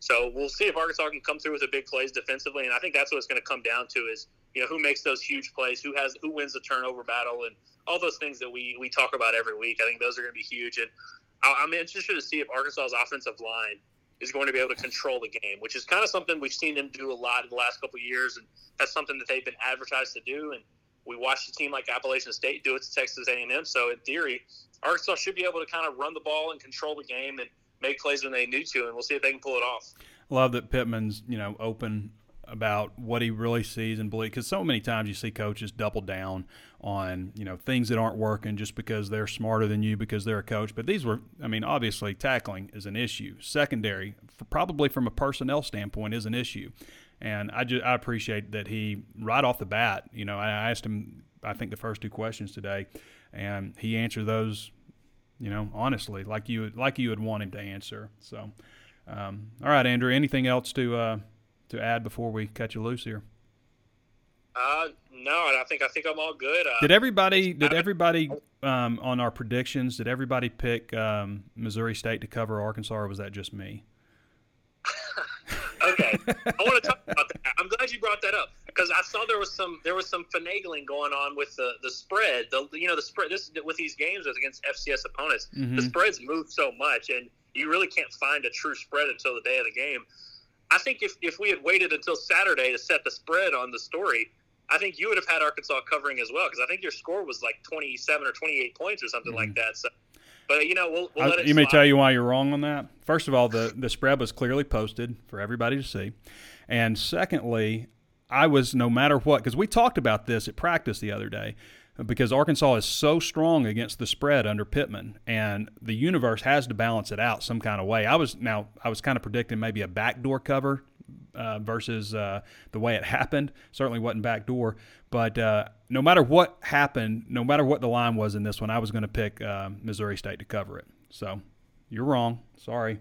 So we'll see if Arkansas can come through with the big plays defensively, and I think that's what it's going to come down to is you know who makes those huge plays, who has who wins the turnover battle, and all those things that we we talk about every week. I think those are going to be huge, and I'm interested to see if Arkansas's offensive line is going to be able to control the game, which is kind of something we've seen them do a lot in the last couple years, and that's something that they've been advertised to do. And we watched a team like Appalachian State do it to Texas A&M. So in theory, Arkansas should be able to kind of run the ball and control the game and make plays when they need to, and we'll see if they can pull it off. Love that Pittman's you know open about what he really sees and believes because so many times you see coaches double down on you know things that aren't working just because they're smarter than you because they're a coach but these were i mean obviously tackling is an issue secondary probably from a personnel standpoint is an issue and i just i appreciate that he right off the bat you know i asked him i think the first two questions today and he answered those you know, honestly, like you like you would want him to answer. So, um, all right, Andrew. Anything else to uh, to add before we cut you loose here? Uh, no, I think I think I'm all good. Uh, did everybody did everybody um, on our predictions? Did everybody pick um, Missouri State to cover Arkansas, or was that just me? I want to talk about that. I'm glad you brought that up because I saw there was some there was some finagling going on with the the spread. The you know the spread this with these games against FCS opponents. Mm-hmm. The spreads move so much, and you really can't find a true spread until the day of the game. I think if if we had waited until Saturday to set the spread on the story, I think you would have had Arkansas covering as well because I think your score was like 27 or 28 points or something mm-hmm. like that. So but you know, we'll, we'll let it. You may tell you why you're wrong on that. First of all, the the spread was clearly posted for everybody to see, and secondly, I was no matter what because we talked about this at practice the other day because Arkansas is so strong against the spread under Pittman, and the universe has to balance it out some kind of way. I was now I was kind of predicting maybe a backdoor cover uh, versus uh, the way it happened. Certainly wasn't backdoor, but uh, no matter what happened, no matter what the line was in this one, I was going to pick uh, Missouri State to cover it. So you're wrong. Sorry.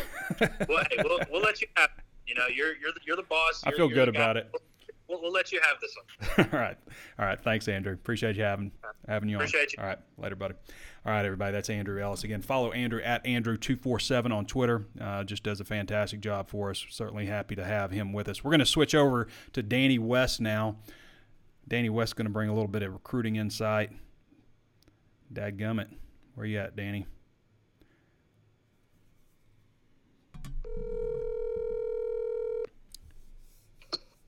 well, hey, we'll, we'll let you have. You know, you're you're the, you're the boss. You're, I feel good about it. We'll, we'll, let you have this one. All right, all right. Thanks, Andrew. Appreciate you having having you Appreciate on. you. All right, later, buddy. All right, everybody. That's Andrew Ellis again. Follow Andrew at Andrew two four seven on Twitter. Uh, just does a fantastic job for us. Certainly happy to have him with us. We're going to switch over to Danny West now. Danny West going to bring a little bit of recruiting insight. Dadgummit. Where you at, Danny?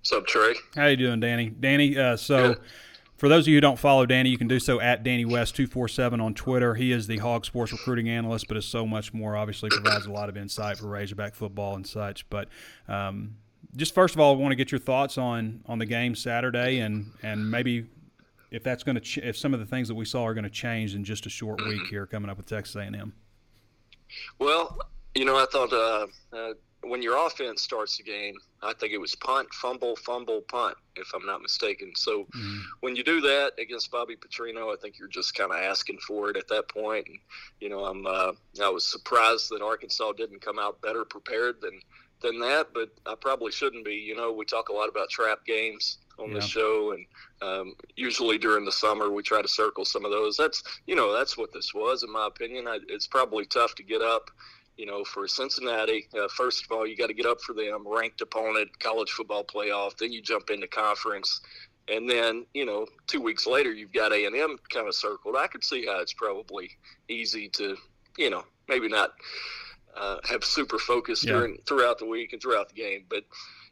What's up, Trey? How you doing, Danny? Danny, uh, so Good. For those of you who don't follow Danny, you can do so at Danny West two four seven on Twitter. He is the Hawg Sports recruiting analyst, but is so much more. Obviously, provides a lot of insight for Razorback football and such. But um, just first of all, I want to get your thoughts on on the game Saturday, and and maybe if that's going to ch- if some of the things that we saw are going to change in just a short week here coming up with Texas A&M. Well, you know, I thought uh, uh, when your offense starts the game, I think it was punt, fumble, fumble, punt, if I'm not mistaken. So mm-hmm. when you do that against Bobby Petrino, I think you're just kind of asking for it at that point. And, you know, I'm uh, I was surprised that Arkansas didn't come out better prepared than than that, but I probably shouldn't be. You know, we talk a lot about trap games on yeah. the show, and um, usually during the summer we try to circle some of those. That's you know that's what this was, in my opinion. I, it's probably tough to get up you know, for Cincinnati, uh, first of all, you got to get up for them, ranked opponent, college football playoff. Then you jump into conference, and then you know, two weeks later, you've got A and M kind of circled. I could see how it's probably easy to, you know, maybe not uh, have super focus yeah. during throughout the week and throughout the game, but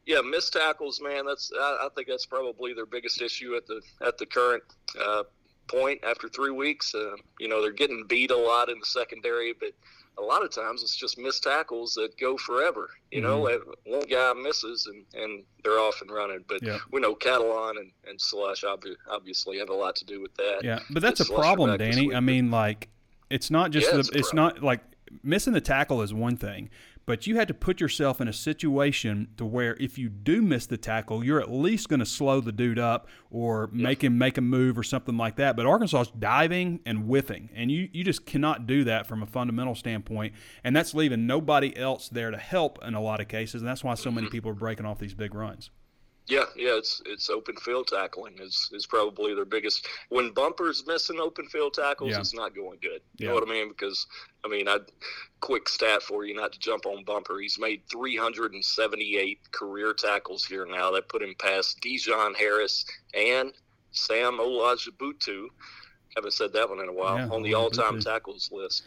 yeah, missed tackles, man. That's I, I, think that's probably their biggest issue at the at the current uh, point after three weeks. Uh, you know, they're getting beat a lot in the secondary, but a lot of times it's just missed tackles that go forever. You mm-hmm. know, one guy misses and, and they're off and running. But yeah. we know Catalon and, and Slush obviously have a lot to do with that. Yeah, but that's a problem, Danny. I mean, like, it's not just yeah, the, it's, it's not like missing the tackle is one thing, but you had to put yourself in a situation to where if you do miss the tackle, you're at least going to slow the dude up or make him make a move or something like that. But Arkansas is diving and whiffing, and you, you just cannot do that from a fundamental standpoint. And that's leaving nobody else there to help in a lot of cases. And that's why so many mm-hmm. people are breaking off these big runs. Yeah, yeah, it's it's open field tackling is is probably their biggest. When bumpers missing open field tackles, yeah. it's not going good. You yeah. know what I mean? Because I mean, I quick stat for you, not to jump on bumper. He's made 378 career tackles here now. That put him past Dejon Harris and Sam Olajubutu. Haven't said that one in a while yeah, on the all-time tackles list.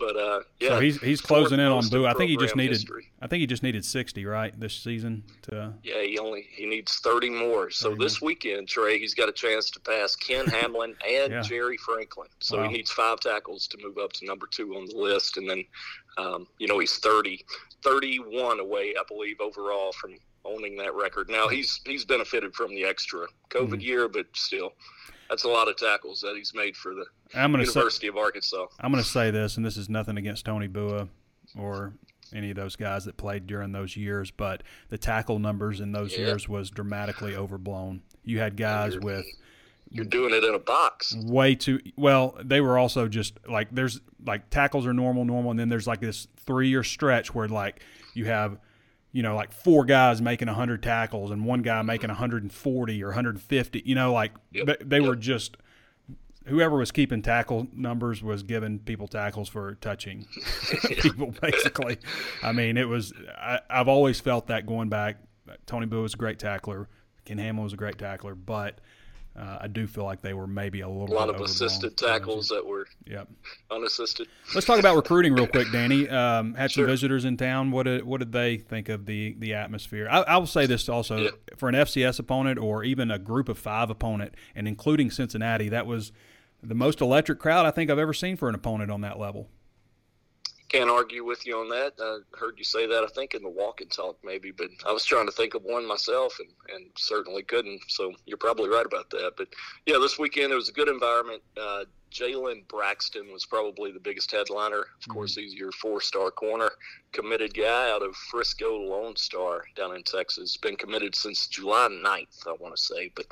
But uh, yeah, so he's he's closing in on Bua. I think he just needed. History. I think he just needed sixty right this season to. Yeah, he only he needs thirty more. So 30 this more. weekend, Trey, he's got a chance to pass Ken Hamlin and yeah. Jerry Franklin. So wow. he needs five tackles to move up to number two on the list, and then, um, you know, he's 30, 31 away, I believe, overall from owning that record. Now he's he's benefited from the extra COVID mm-hmm. year, but still that's a lot of tackles that he's made for the I'm gonna University say, of Arkansas. I'm going to say this, and this is nothing against Tony Bua or any of those guys that played during those years, but the tackle numbers in those yeah. years was dramatically overblown. You had guys you're, with you're doing it in a box. Way too well. They were also just like there's like tackles are normal, normal, and then there's like this three year stretch where like you have you know, like four guys making 100 tackles and one guy making 140 or 150. You know, like yep. they, yep. were just whoever was keeping tackle numbers was giving people tackles for touching people. Basically, I mean, it was. I, have always felt that going back. Tony Bua was a great tackler. Ken Hamlin was a great tackler, but uh, I do feel like they were maybe a little a lot of assisted tackles that were yep. unassisted. Let's talk about recruiting real quick, Danny. Um, had some visitors in town. What did what did they think of the the atmosphere? I, I will say this also yeah. for an FCS opponent or even a group of five opponent, and including Cincinnati, that was the most electric crowd I think I've ever seen for an opponent on that level can't argue with you on that. I heard you say that, I think, in the walk and talk, maybe, but I was trying to think of one myself and, and certainly couldn't. So you're probably right about that. But yeah, this weekend it was a good environment. Uh, Jalen Braxton was probably the biggest headliner. Of mm-hmm. course, he's your four star corner, committed guy out of Frisco Lone Star down in Texas. Been committed since July 9th, I want to say. But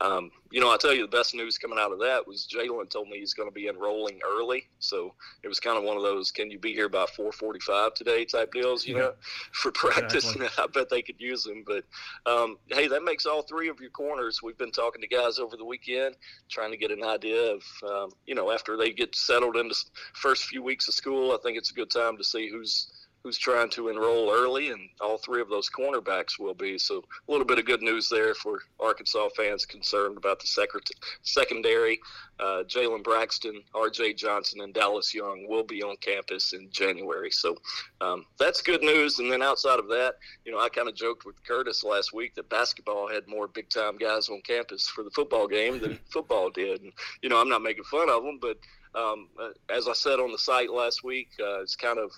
um, you know, I tell you, the best news coming out of that was Jalen told me he's going to be enrolling early. So it was kind of one of those, can you be here by 4:45 today type deals, you yeah. know, for practice. Exactly. I bet they could use him. But um, hey, that makes all three of your corners. We've been talking to guys over the weekend, trying to get an idea of, um, you know, after they get settled into first few weeks of school. I think it's a good time to see who's who's trying to enroll early, and all three of those cornerbacks will be. So a little bit of good news there for Arkansas fans concerned about the secret- secondary. Uh, Jalen Braxton, R.J. Johnson, and Dallas Young will be on campus in January. So um, that's good news. And then outside of that, you know, I kind of joked with Curtis last week that basketball had more big time guys on campus for the football game than football did. And, you know, I'm not making fun of them, but um, uh, as I said on the site last week, uh, it's kind of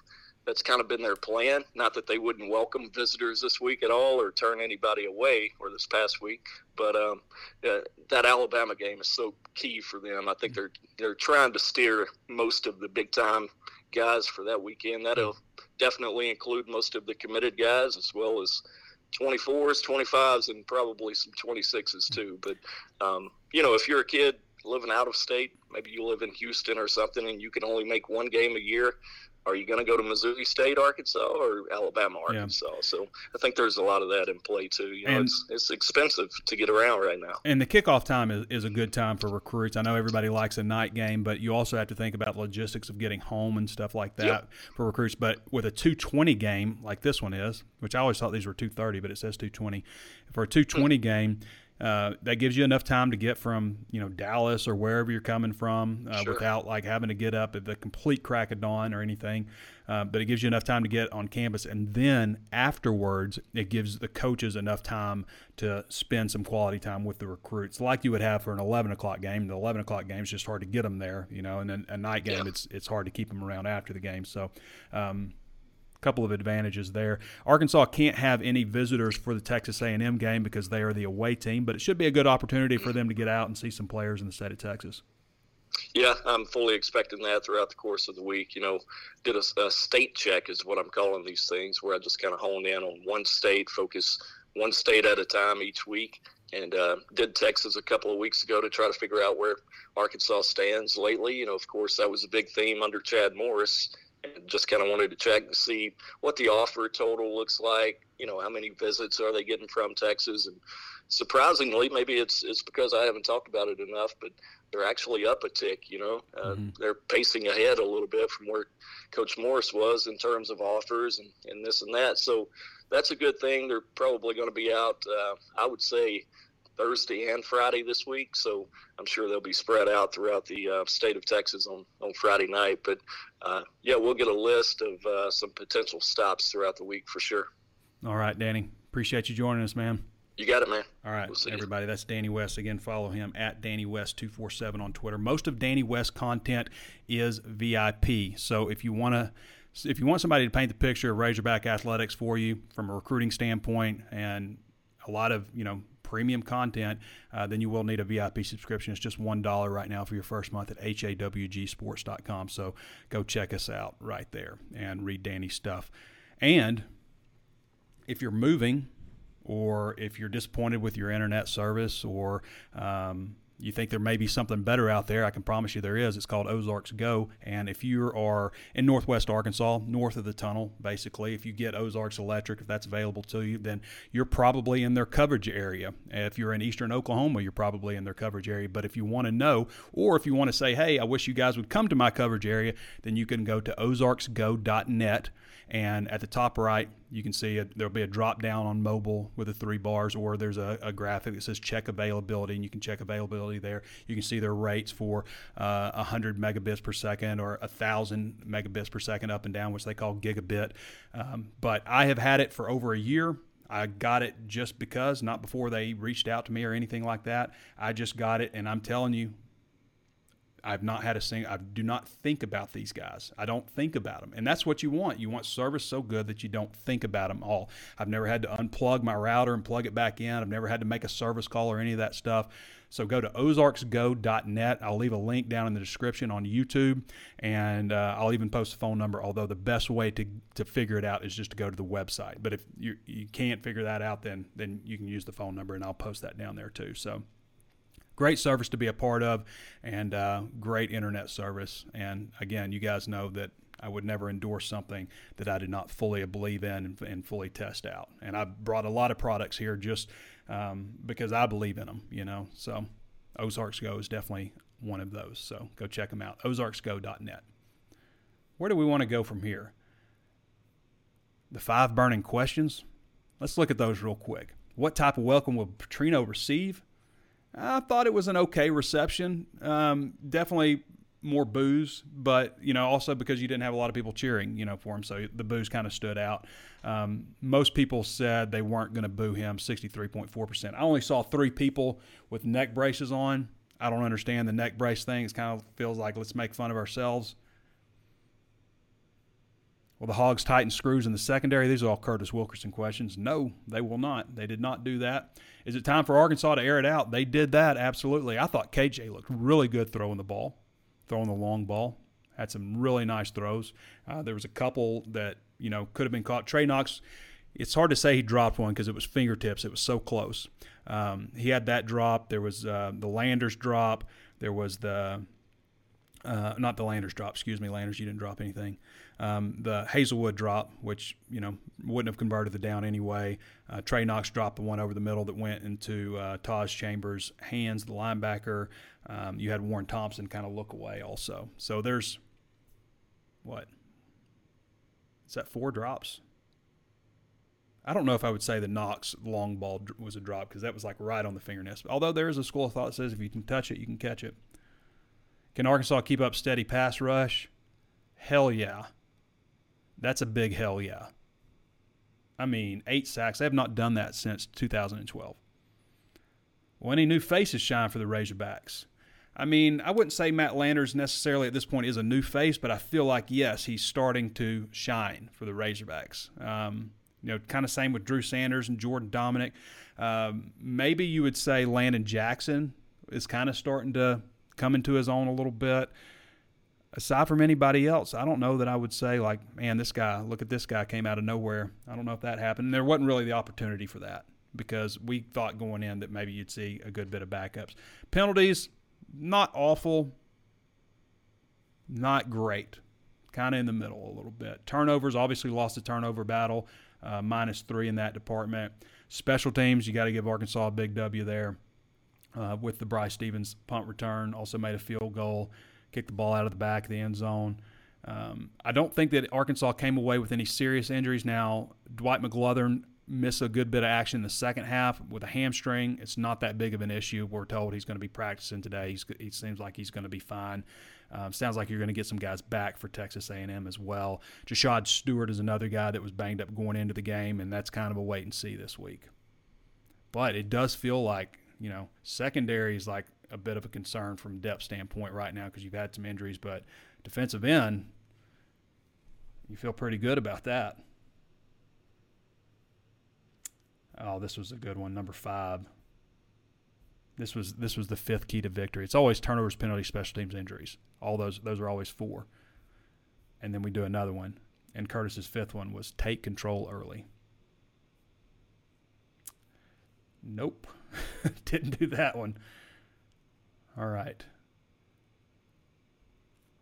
that's kind of been their plan. Not that they wouldn't welcome visitors this week at all or turn anybody away or this past week, but um, uh, that Alabama game is so key for them. I think they're they're trying to steer most of the big time guys for that weekend. That'll definitely include most of the committed guys as well as 24s, 25s, and probably some 26s too. But um, you know, if you're a kid living out of state, maybe you live in Houston or something, and you can only make one game a year are you going to go to Missouri State, Arkansas, or Alabama, Arkansas? Yeah. So I think there's a lot of that in play too. You know, and, it's, it's expensive to get around right now. And the kickoff time is, is a good time for recruits. I know everybody likes a night game, but you also have to think about logistics of getting home and stuff like that yep. for recruits. But with a 220 game like this one is, which I always thought these were 230, but it says 220. For a 220 mm-hmm. game, uh, that gives you enough time to get from you know Dallas or wherever you're coming from uh, sure. without like having to get up at the complete crack of dawn or anything. Uh, but it gives you enough time to get on campus, and then afterwards, it gives the coaches enough time to spend some quality time with the recruits, like you would have for an 11 o'clock game. The 11 o'clock game is just hard to get them there, you know, and then a night game, yeah. it's it's hard to keep them around after the game. So. Um, couple of advantages there. Arkansas can't have any visitors for the Texas A&M game because they are the away team, but it should be a good opportunity for them to get out and see some players in the state of Texas. Yeah, I'm fully expecting that throughout the course of the week. You know, did a, a state check is what I'm calling these things, where I just kind of honed in on one state, focus one state at a time each week, and uh, did Texas a couple of weeks ago to try to figure out where Arkansas stands lately. You know, of course, that was a big theme under Chad Morris just kind of wanted to check and see what the offer total looks like. You know, how many visits are they getting from Texas? And surprisingly, maybe it's it's because I haven't talked about it enough, but they're actually up a tick. You know, uh, mm-hmm. they're pacing ahead a little bit from where Coach Morris was in terms of offers and and this and that. So that's a good thing. They're probably going to be out. Uh, I would say Thursday and Friday this week. So I'm sure they'll be spread out throughout the uh, state of Texas on, on Friday night. But uh, yeah, we'll get a list of uh, some potential stops throughout the week for sure. All right, Danny. Appreciate you joining us, man. You got it, man. All right, we'll everybody. That's Danny West. Again, follow him at Danny West two four seven on Twitter. Most of Danny West content is VIP. So if you want to if you want somebody to paint the picture of Razorback athletics for you from a recruiting standpoint and a lot of you know premium content, uh, then you will need a VIP subscription. It's just $1 right now for your first month at hawgsports.com. So go check us out right there and read Danny's stuff. And if you're moving, or if you're disappointed with your internet service, or um, you think there may be something better out there, I can promise you there is. It's called Ozarks Go. And if you are in northwest Arkansas, north of the tunnel, basically, if you get Ozarks Electric, if that's available to you, then you're probably in their coverage area. If you're in eastern Oklahoma, you're probably in their coverage area. But if you want to know, or if you want to say, hey, I wish you guys would come to my coverage area, then you can go to ozarksgo.net and at the top right, you can see it, there'll be a drop down on mobile with the three bars, or there's a, a, graphic that says check availability, and you can check availability there. You can see their rates for uh, 100 megabits per second or 1,000 megabits per second up and down, which they call gigabit. Um, but I have had it for over a year. I got it just because, not before they reached out to me or anything like that. I just got it, and I'm telling you, I've not had a single, I do not think about these guys. I don't think about them. And that's what you want. You want service so good that you don't think about them all. I've never had to unplug my router and plug it back in. I've never had to make a service call or any of that stuff. So go to ozarksgo.net. I'll leave a link down in the description on YouTube, and uh, I'll even post a phone number. Although the best way to, to figure it out is just to go to the website. But if you, you can't figure that out, then then you can use the phone number, and I'll post that down there too. So great service to be a part of and uh, great internet service. And again, you guys know that I would never endorse something that I did not fully believe in and, and fully test out. And I brought a lot of products here just um, because I believe in them, you know. So Ozarks Go is definitely one of those. So go check them out. OzarksGo.net. Where do we want to go from here? the five burning questions. Let's look at those real quick. What type of welcome will Petrino receive? I thought it was an okay reception. Um, definitely more booze, but you know also because you didn't have a lot of people cheering, you know, for him, so the booze kind of stood out. Um, most people said they weren't going to boo him, 63.4 percent. I only saw three people with neck braces on. I don't understand the neck brace thing. It kind of feels like let's make fun of ourselves. Will the Hogs tighten screws in the secondary? These are all Curtis Wilkerson questions. No, they will not. They did not do that. Is it time for Arkansas to air it out? They did that, absolutely. I thought KJ looked really good throwing the ball, throwing the long ball. Had some really nice throws. Uh, there was a couple that, you know, could have been caught. Trey Knox, it's hard to say he dropped one because it was fingertips. It was so close. Um, he had that drop. There was uh, the Landers drop. There was the uh, not the Landers drop, excuse me, Landers, you didn't drop anything. Um, the Haselwood drop, which you know wouldn't have converted the down anyway. Uh, Trey Knox dropped the one over the middle that went into uh, Taj Chambers' hands, the linebacker. Um, you had Warren Thompson kind of look away also. So there's what? Is that four drops? I don't know if I would say the Knox long ball was a drop because that was like right on the fingernails. Although there is a school of thought that says if you can touch it, you can catch it. Can Arkansas keep up steady pass rush? Hell yeah. That's a big hell yeah. I mean, eight sacks. They have not done that since 2012. Well, any new faces shine for the Razorbacks? I mean, I wouldn't say Matt Landers necessarily at this point is a new face, but I feel like, yes, he's starting to shine for the Razorbacks. Um, you know, kind of same with Drew Sanders and Jordan Domineck. Um, maybe you would say Landon Jackson is kind of starting to come into his own a little bit. Aside from anybody else, I don't know that I would say like, man, this guy, look at this guy came out of nowhere. I don't know if that happened. And there wasn't really the opportunity for that because we thought going in that maybe you'd see a good bit of backups. Penalties, not awful, not great, kind of in the middle a little bit. Turnovers, obviously lost the turnover battle, uh, minus three in that department. Special teams, you got to give Arkansas a big W there uh, with the Bryce Stephens punt return. Also made a field goal, kicked the ball out of the back of the end zone. Um, I don't think that Arkansas came away with any serious injuries. Now, Dwight McGlothern missed a good bit of action in the second half with a hamstring. It's not that big of an issue. We're told he's going to be practicing today. He's, he seems like he's going to be fine. Um, sounds like you're going to get some guys back for Texas A&M as well. Jashad Stewart is another guy that was banged up going into the game, and that's kind of a wait and see this week. But it does feel like you know, secondary is like a bit of a concern from depth standpoint right now because you've had some injuries, but defensive end, you feel pretty good about that. Oh, this was a good one, number five. This was this was the fifth key to victory. It's always turnovers, penalties, special teams, injuries. All those those are always four. And then we do another one. And Curtis's fifth one was take control early. Nope. Didn't do that one. All right.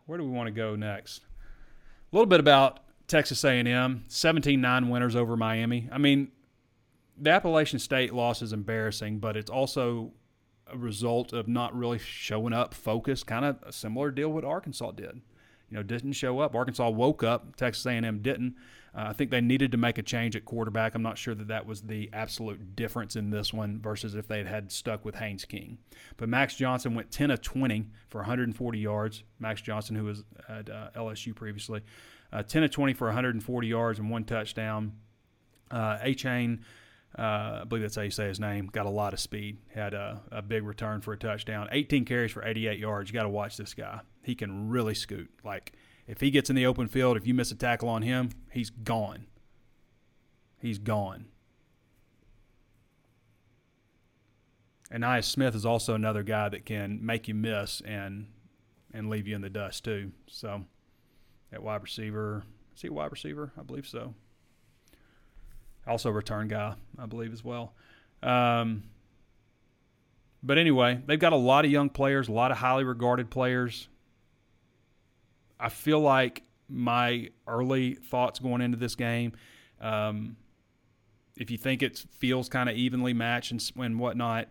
Where do we want to go next? A little bit about Texas A&M, 17-9 winners over Miami. I mean, the Appalachian State loss is embarrassing, but it's also a result of not really showing up focused, kind of a similar deal what Arkansas did. You know, didn't show up. Arkansas woke up. Texas A&M didn't. Uh, I think they needed to make a change at quarterback. I'm not sure that that was the absolute difference in this one versus if they had stuck with Haynes King. But Max Johnson went 10 of 20 for 140 yards. Max Johnson, who was at uh, LSU previously, uh, 10 of 20 for 140 yards and one touchdown. Uh, Achane. Uh, I believe that's how you say his name. Got a lot of speed. Had a, a, big return for a touchdown. 18 carries for 88 yards. You got to watch this guy. He can really scoot. Like if he gets in the open field, if you miss a tackle on him, he's gone. He's gone. And Ainias Smith is also another guy that can make you miss and and leave you in the dust too. So that wide receiver, is he a wide receiver? I believe so. Also return guy, I believe as well. Um, but anyway, they've got a lot of young players, a lot of highly regarded players. I feel like my early thoughts going into this game, um, if you think it feels kind of evenly matched and, and whatnot,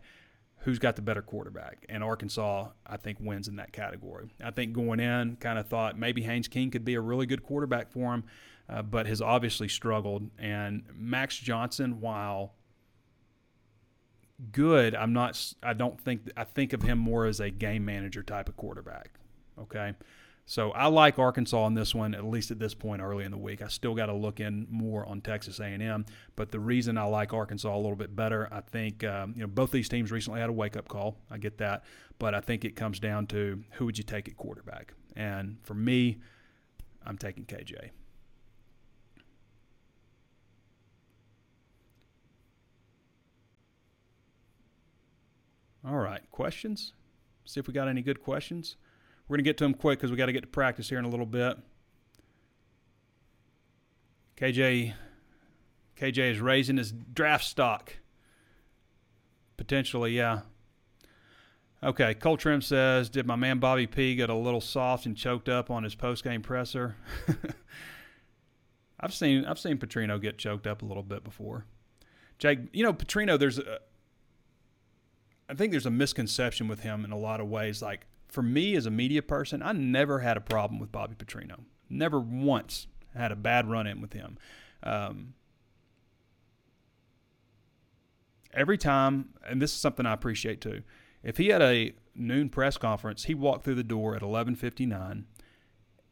who's got the better quarterback. And Arkansas, I think, wins in that category. I think going in, kind of thought maybe Haynes King could be a really good quarterback for him, uh, but has obviously struggled. And Max Johnson, while good, I'm not. I don't think. I think of him more as a game manager type of quarterback. Okay. So I like Arkansas in this one, at least at this point early in the week. I still got to look in more on Texas A&M, but the reason I like Arkansas a little bit better, I think um, you know both these teams recently had a wake up call. I get that, but I think it comes down to who would you take at quarterback, and for me, I'm taking KJ. All right, questions? See if we got any good questions. We're going to get to them quick because we got to get to practice here in a little bit. KJ, KJ is raising his draft stock. Potentially, yeah. Okay, Cole says, "Did my man Bobby P get a little soft and choked up on his post-game presser?" I've seen I've seen Petrino get choked up a little bit before. Jake, you know Petrino, there's a, I think there's a misconception with him in a lot of ways. Like for me as a media person, I never had a problem with Bobby Petrino. Never once had a bad run in with him. Um, every time, and this is something I appreciate too. If he had a noon press conference, he walked through the door at 11:59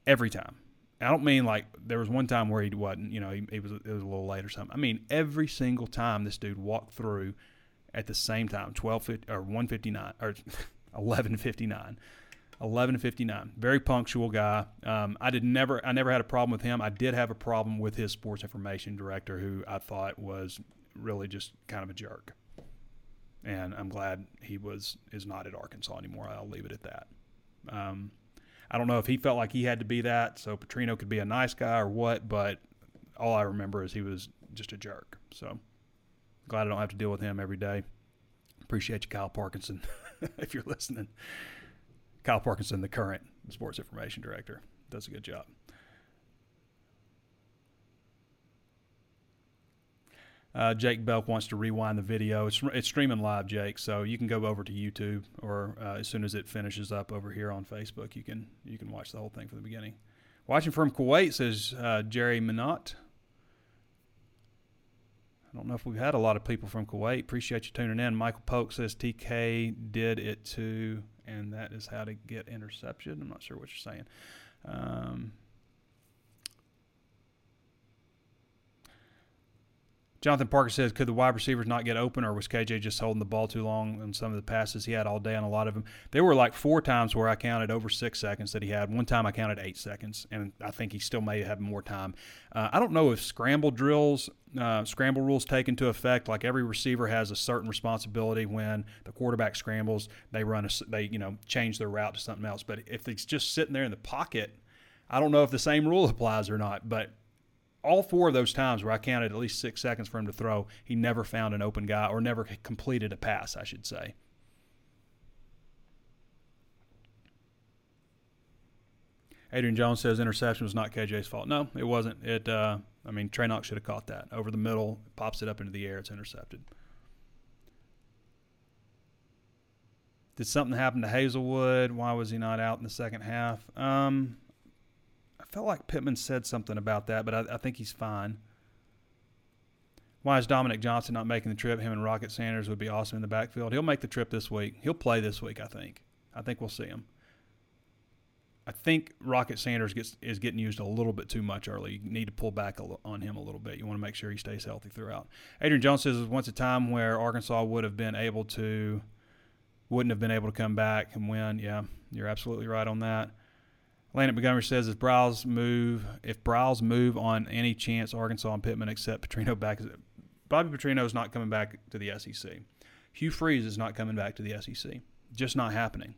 every time. I don't mean like there was one time where he wasn't, you know, he, he was it was a little late or something. I mean every single time this dude walked through at the same time, 12 or 159 or 1159. 1159. Very punctual guy. Um, I did never I never had a problem with him. I did have a problem with his sports information director who I thought was really just kind of a jerk. And I'm glad he was is not at Arkansas anymore. I'll leave it at that. Um, I don't know if he felt like he had to be that, so Petrino could be a nice guy or what, but all I remember is he was just a jerk. So glad I don't have to deal with him every day. Appreciate you, Kyle Parkinson. if you're listening. Kyle Parkinson, the current sports information director, does a good job. Uh, Jake Belk wants to rewind the video. It's, it's streaming live, Jake, so you can go over to YouTube, or uh, as soon as it finishes up over here on Facebook, you can you can watch the whole thing from the beginning. Watching from Kuwait says uh, Jerry Minot. I don't know if we've had a lot of people from Kuwait. Appreciate you tuning in. Michael Polk says TK did it too, and that is how to get interception. I'm not sure what you're saying. Um, Jonathan Parker says, could the wide receivers not get open, or was KJ just holding the ball too long on some of the passes he had all day on a lot of them? There were like four times where I counted over six seconds that he had. One time I counted eight seconds, and I think he still may have more time. Uh, I don't know if scramble drills, uh, scramble rules take into effect. Like every receiver has a certain responsibility when the quarterback scrambles, they run a, they you know change their route to something else. But if he's just sitting there in the pocket, I don't know if the same rule applies or not. But all four of those times where I counted at least six seconds for him to throw, he never found an open guy or never completed a pass, I should say. Adrian Jones says interception was not KJ's fault. No, it wasn't. It. Uh, I mean, Trey Knox should have caught that over the middle, pops it up into the air, it's intercepted. Did something happen to Haselwood? Why was he not out in the second half? Um, felt like Pittman said something about that, but I, I think he's fine. Why is Dominique Johnson not making the trip? Him and Rocket Sanders would be awesome in the backfield. He'll make the trip this week. He'll play this week, I think. I think we'll see him. I think Rocket Sanders gets is getting used a little bit too much early. You need to pull back on him a little bit. You want to make sure he stays healthy throughout. Adrian Jones says once a time where Arkansas would have been able to, wouldn't have been able to come back and win. Yeah, you're absolutely right on that. Landon Montgomery says if Briles move, if Briles move on any chance Arkansas and Pittman accept Petrino back, Bobby Petrino is not coming back to the SEC. Hugh Freeze is not coming back to the SEC. Just not happening.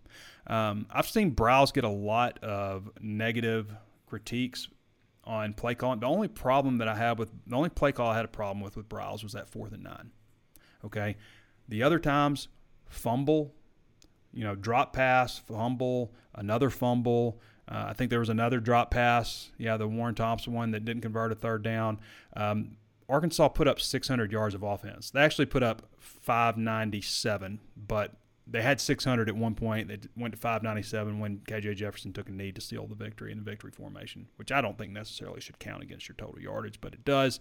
Um, I've seen Briles get a lot of negative critiques on play calling. The only problem that I have with the only play call I had a problem with with Briles was that fourth and nine. Okay, the other times fumble, you know, drop pass, fumble, another fumble. Uh, I think there was another drop pass. Yeah, the Warren Thompson one that didn't convert a third down. Um, Arkansas put up 600 yards of offense. They actually put up 597, but they had 600 at one point. They went to 597 when KJ Jefferson took a knee to seal the victory in the victory formation, which I don't think necessarily should count against your total yardage, but it does.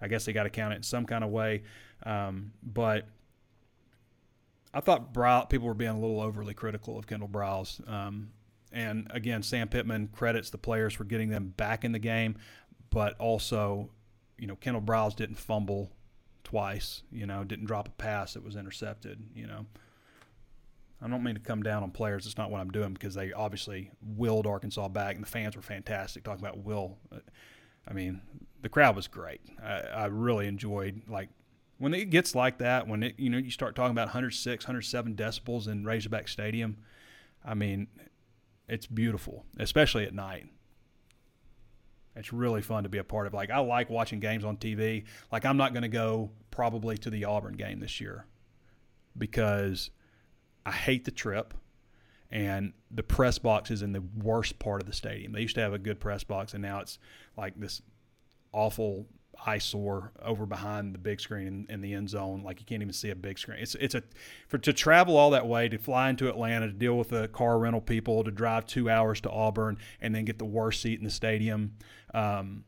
I guess they got to count it in some kind of way. Um, but I thought people were being a little overly critical of Kendal Briles. Um, and again, Sam Pittman credits the players for getting them back in the game, but also, you know, Kendal Briles didn't fumble twice, you know, didn't drop a pass that was intercepted, you know. I don't mean to come down on players. It's not what I'm doing because they obviously willed Arkansas back, and the fans were fantastic. Talking about will, I mean, the crowd was great. I, I really enjoyed like when it gets like that. When it you know you start talking about 106, 107 decibels in Razorback Stadium. I mean, it's beautiful, especially at night. It's really fun to be a part of. Like I like watching games on TV. Like I'm not going to go probably to the Auburn game this year because I hate the trip and the press box is in the worst part of the stadium. They used to have a good press box and now it's like this awful eyesore over behind the big screen in, in, the end zone. Like you can't even see a big screen. It's it's a for to travel all that way to fly into Atlanta to deal with the car rental people to drive two hours to Auburn and then get the worst seat in the stadium. Um,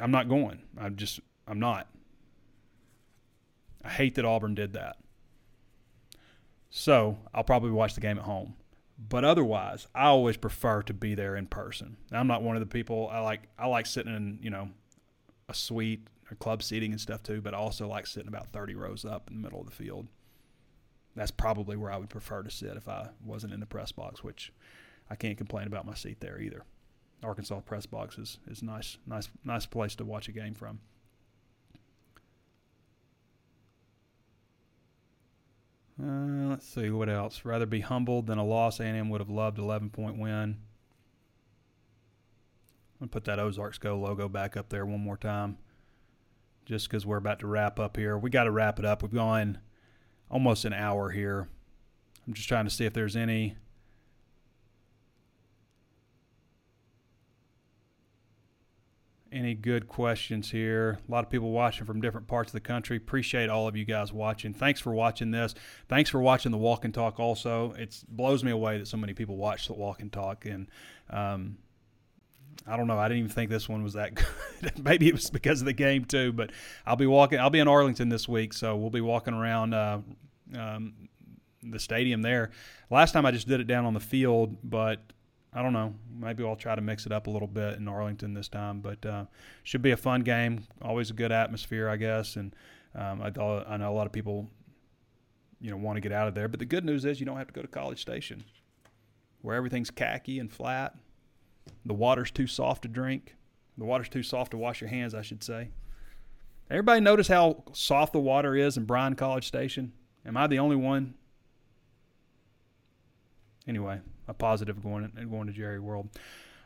I'm not going. I'm just I'm not. I hate that Auburn did that. So I'll probably watch the game at home. But otherwise, I always prefer to be there in person. I'm not one of the people I like. I like sitting in you know a suite or club seating and stuff too. But I also like sitting about 30 rows up in the middle of the field. That's probably where I would prefer to sit if I wasn't in the press box, which I can't complain about my seat there either. Arkansas press box is is nice, nice, nice place to watch a game from. Uh, let's see what else. Rather be humbled than a loss. A&M would have loved 11 point win. I'm gonna put that Ozarks Go logo back up there one more time, just because we're about to wrap up here. We got to wrap it up. We've gone almost an hour here. I'm just trying to see if there's any any good questions here. A lot of people watching from different parts of the country. Appreciate all of you guys watching. Thanks for watching this. Thanks for watching the Walk and Talk. Also, it blows me away that so many people watch the Walk and Talk. And um, I don't know. I didn't even think this one was that good. Maybe it was because of the game too. But I'll be walking. I'll be in Arlington this week, so we'll be walking around. Uh, um, the stadium there. Last time I just did it down on the field, but I don't know. Maybe I'll try to mix it up a little bit in Arlington this time, but uh, should be a fun game. Always a good atmosphere, I guess. And um, I, I know a lot of people, you know, want to get out of there. But the good news is you don't have to go to College Station, where everything's khaki and flat. The water's too soft to drink. The water's too soft to wash your hands, I should say. Everybody notice how soft the water is in Bryan College Station? Am I the only one? Anyway, a positive going going to Jerry World.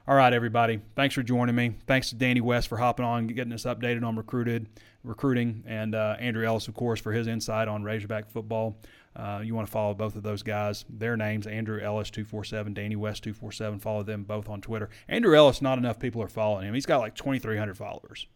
All right, everybody. Thanks for joining me. Thanks to Danny West for hopping on, getting us updated on recruited recruiting, and uh, Andrew Ellis, of course, for his insight on Razorback football. Uh, you want to follow both of those guys. Their names: Andrew Ellis two four seven, Danny West two four seven. Follow them both on Twitter. Andrew Ellis, not enough people are following him. He's got like twenty three hundred followers.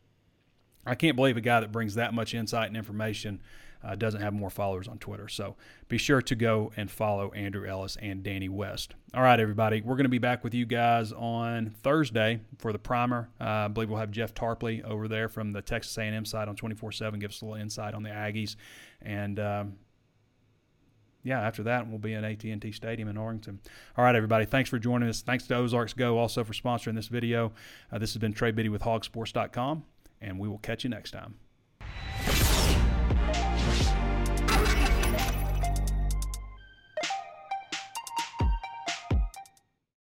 I can't believe a guy that brings that much insight and information uh, doesn't have more followers on Twitter. So be sure to go and follow Andrew Ellis and Danny West. All right, everybody, we're going to be back with you guys on Thursday for the primer. Uh, I believe we'll have Jeff Tarpley over there from the Texas A&M side on 24/7, give us a little insight on the Aggies, and. Um, yeah, after that, we'll be in AT&T Stadium in Arlington. All right, everybody. Thanks for joining us. Thanks to Ozarks Go also for sponsoring this video. Uh, this has been Trey Biddy with Hawgsports.com, and we will catch you next time.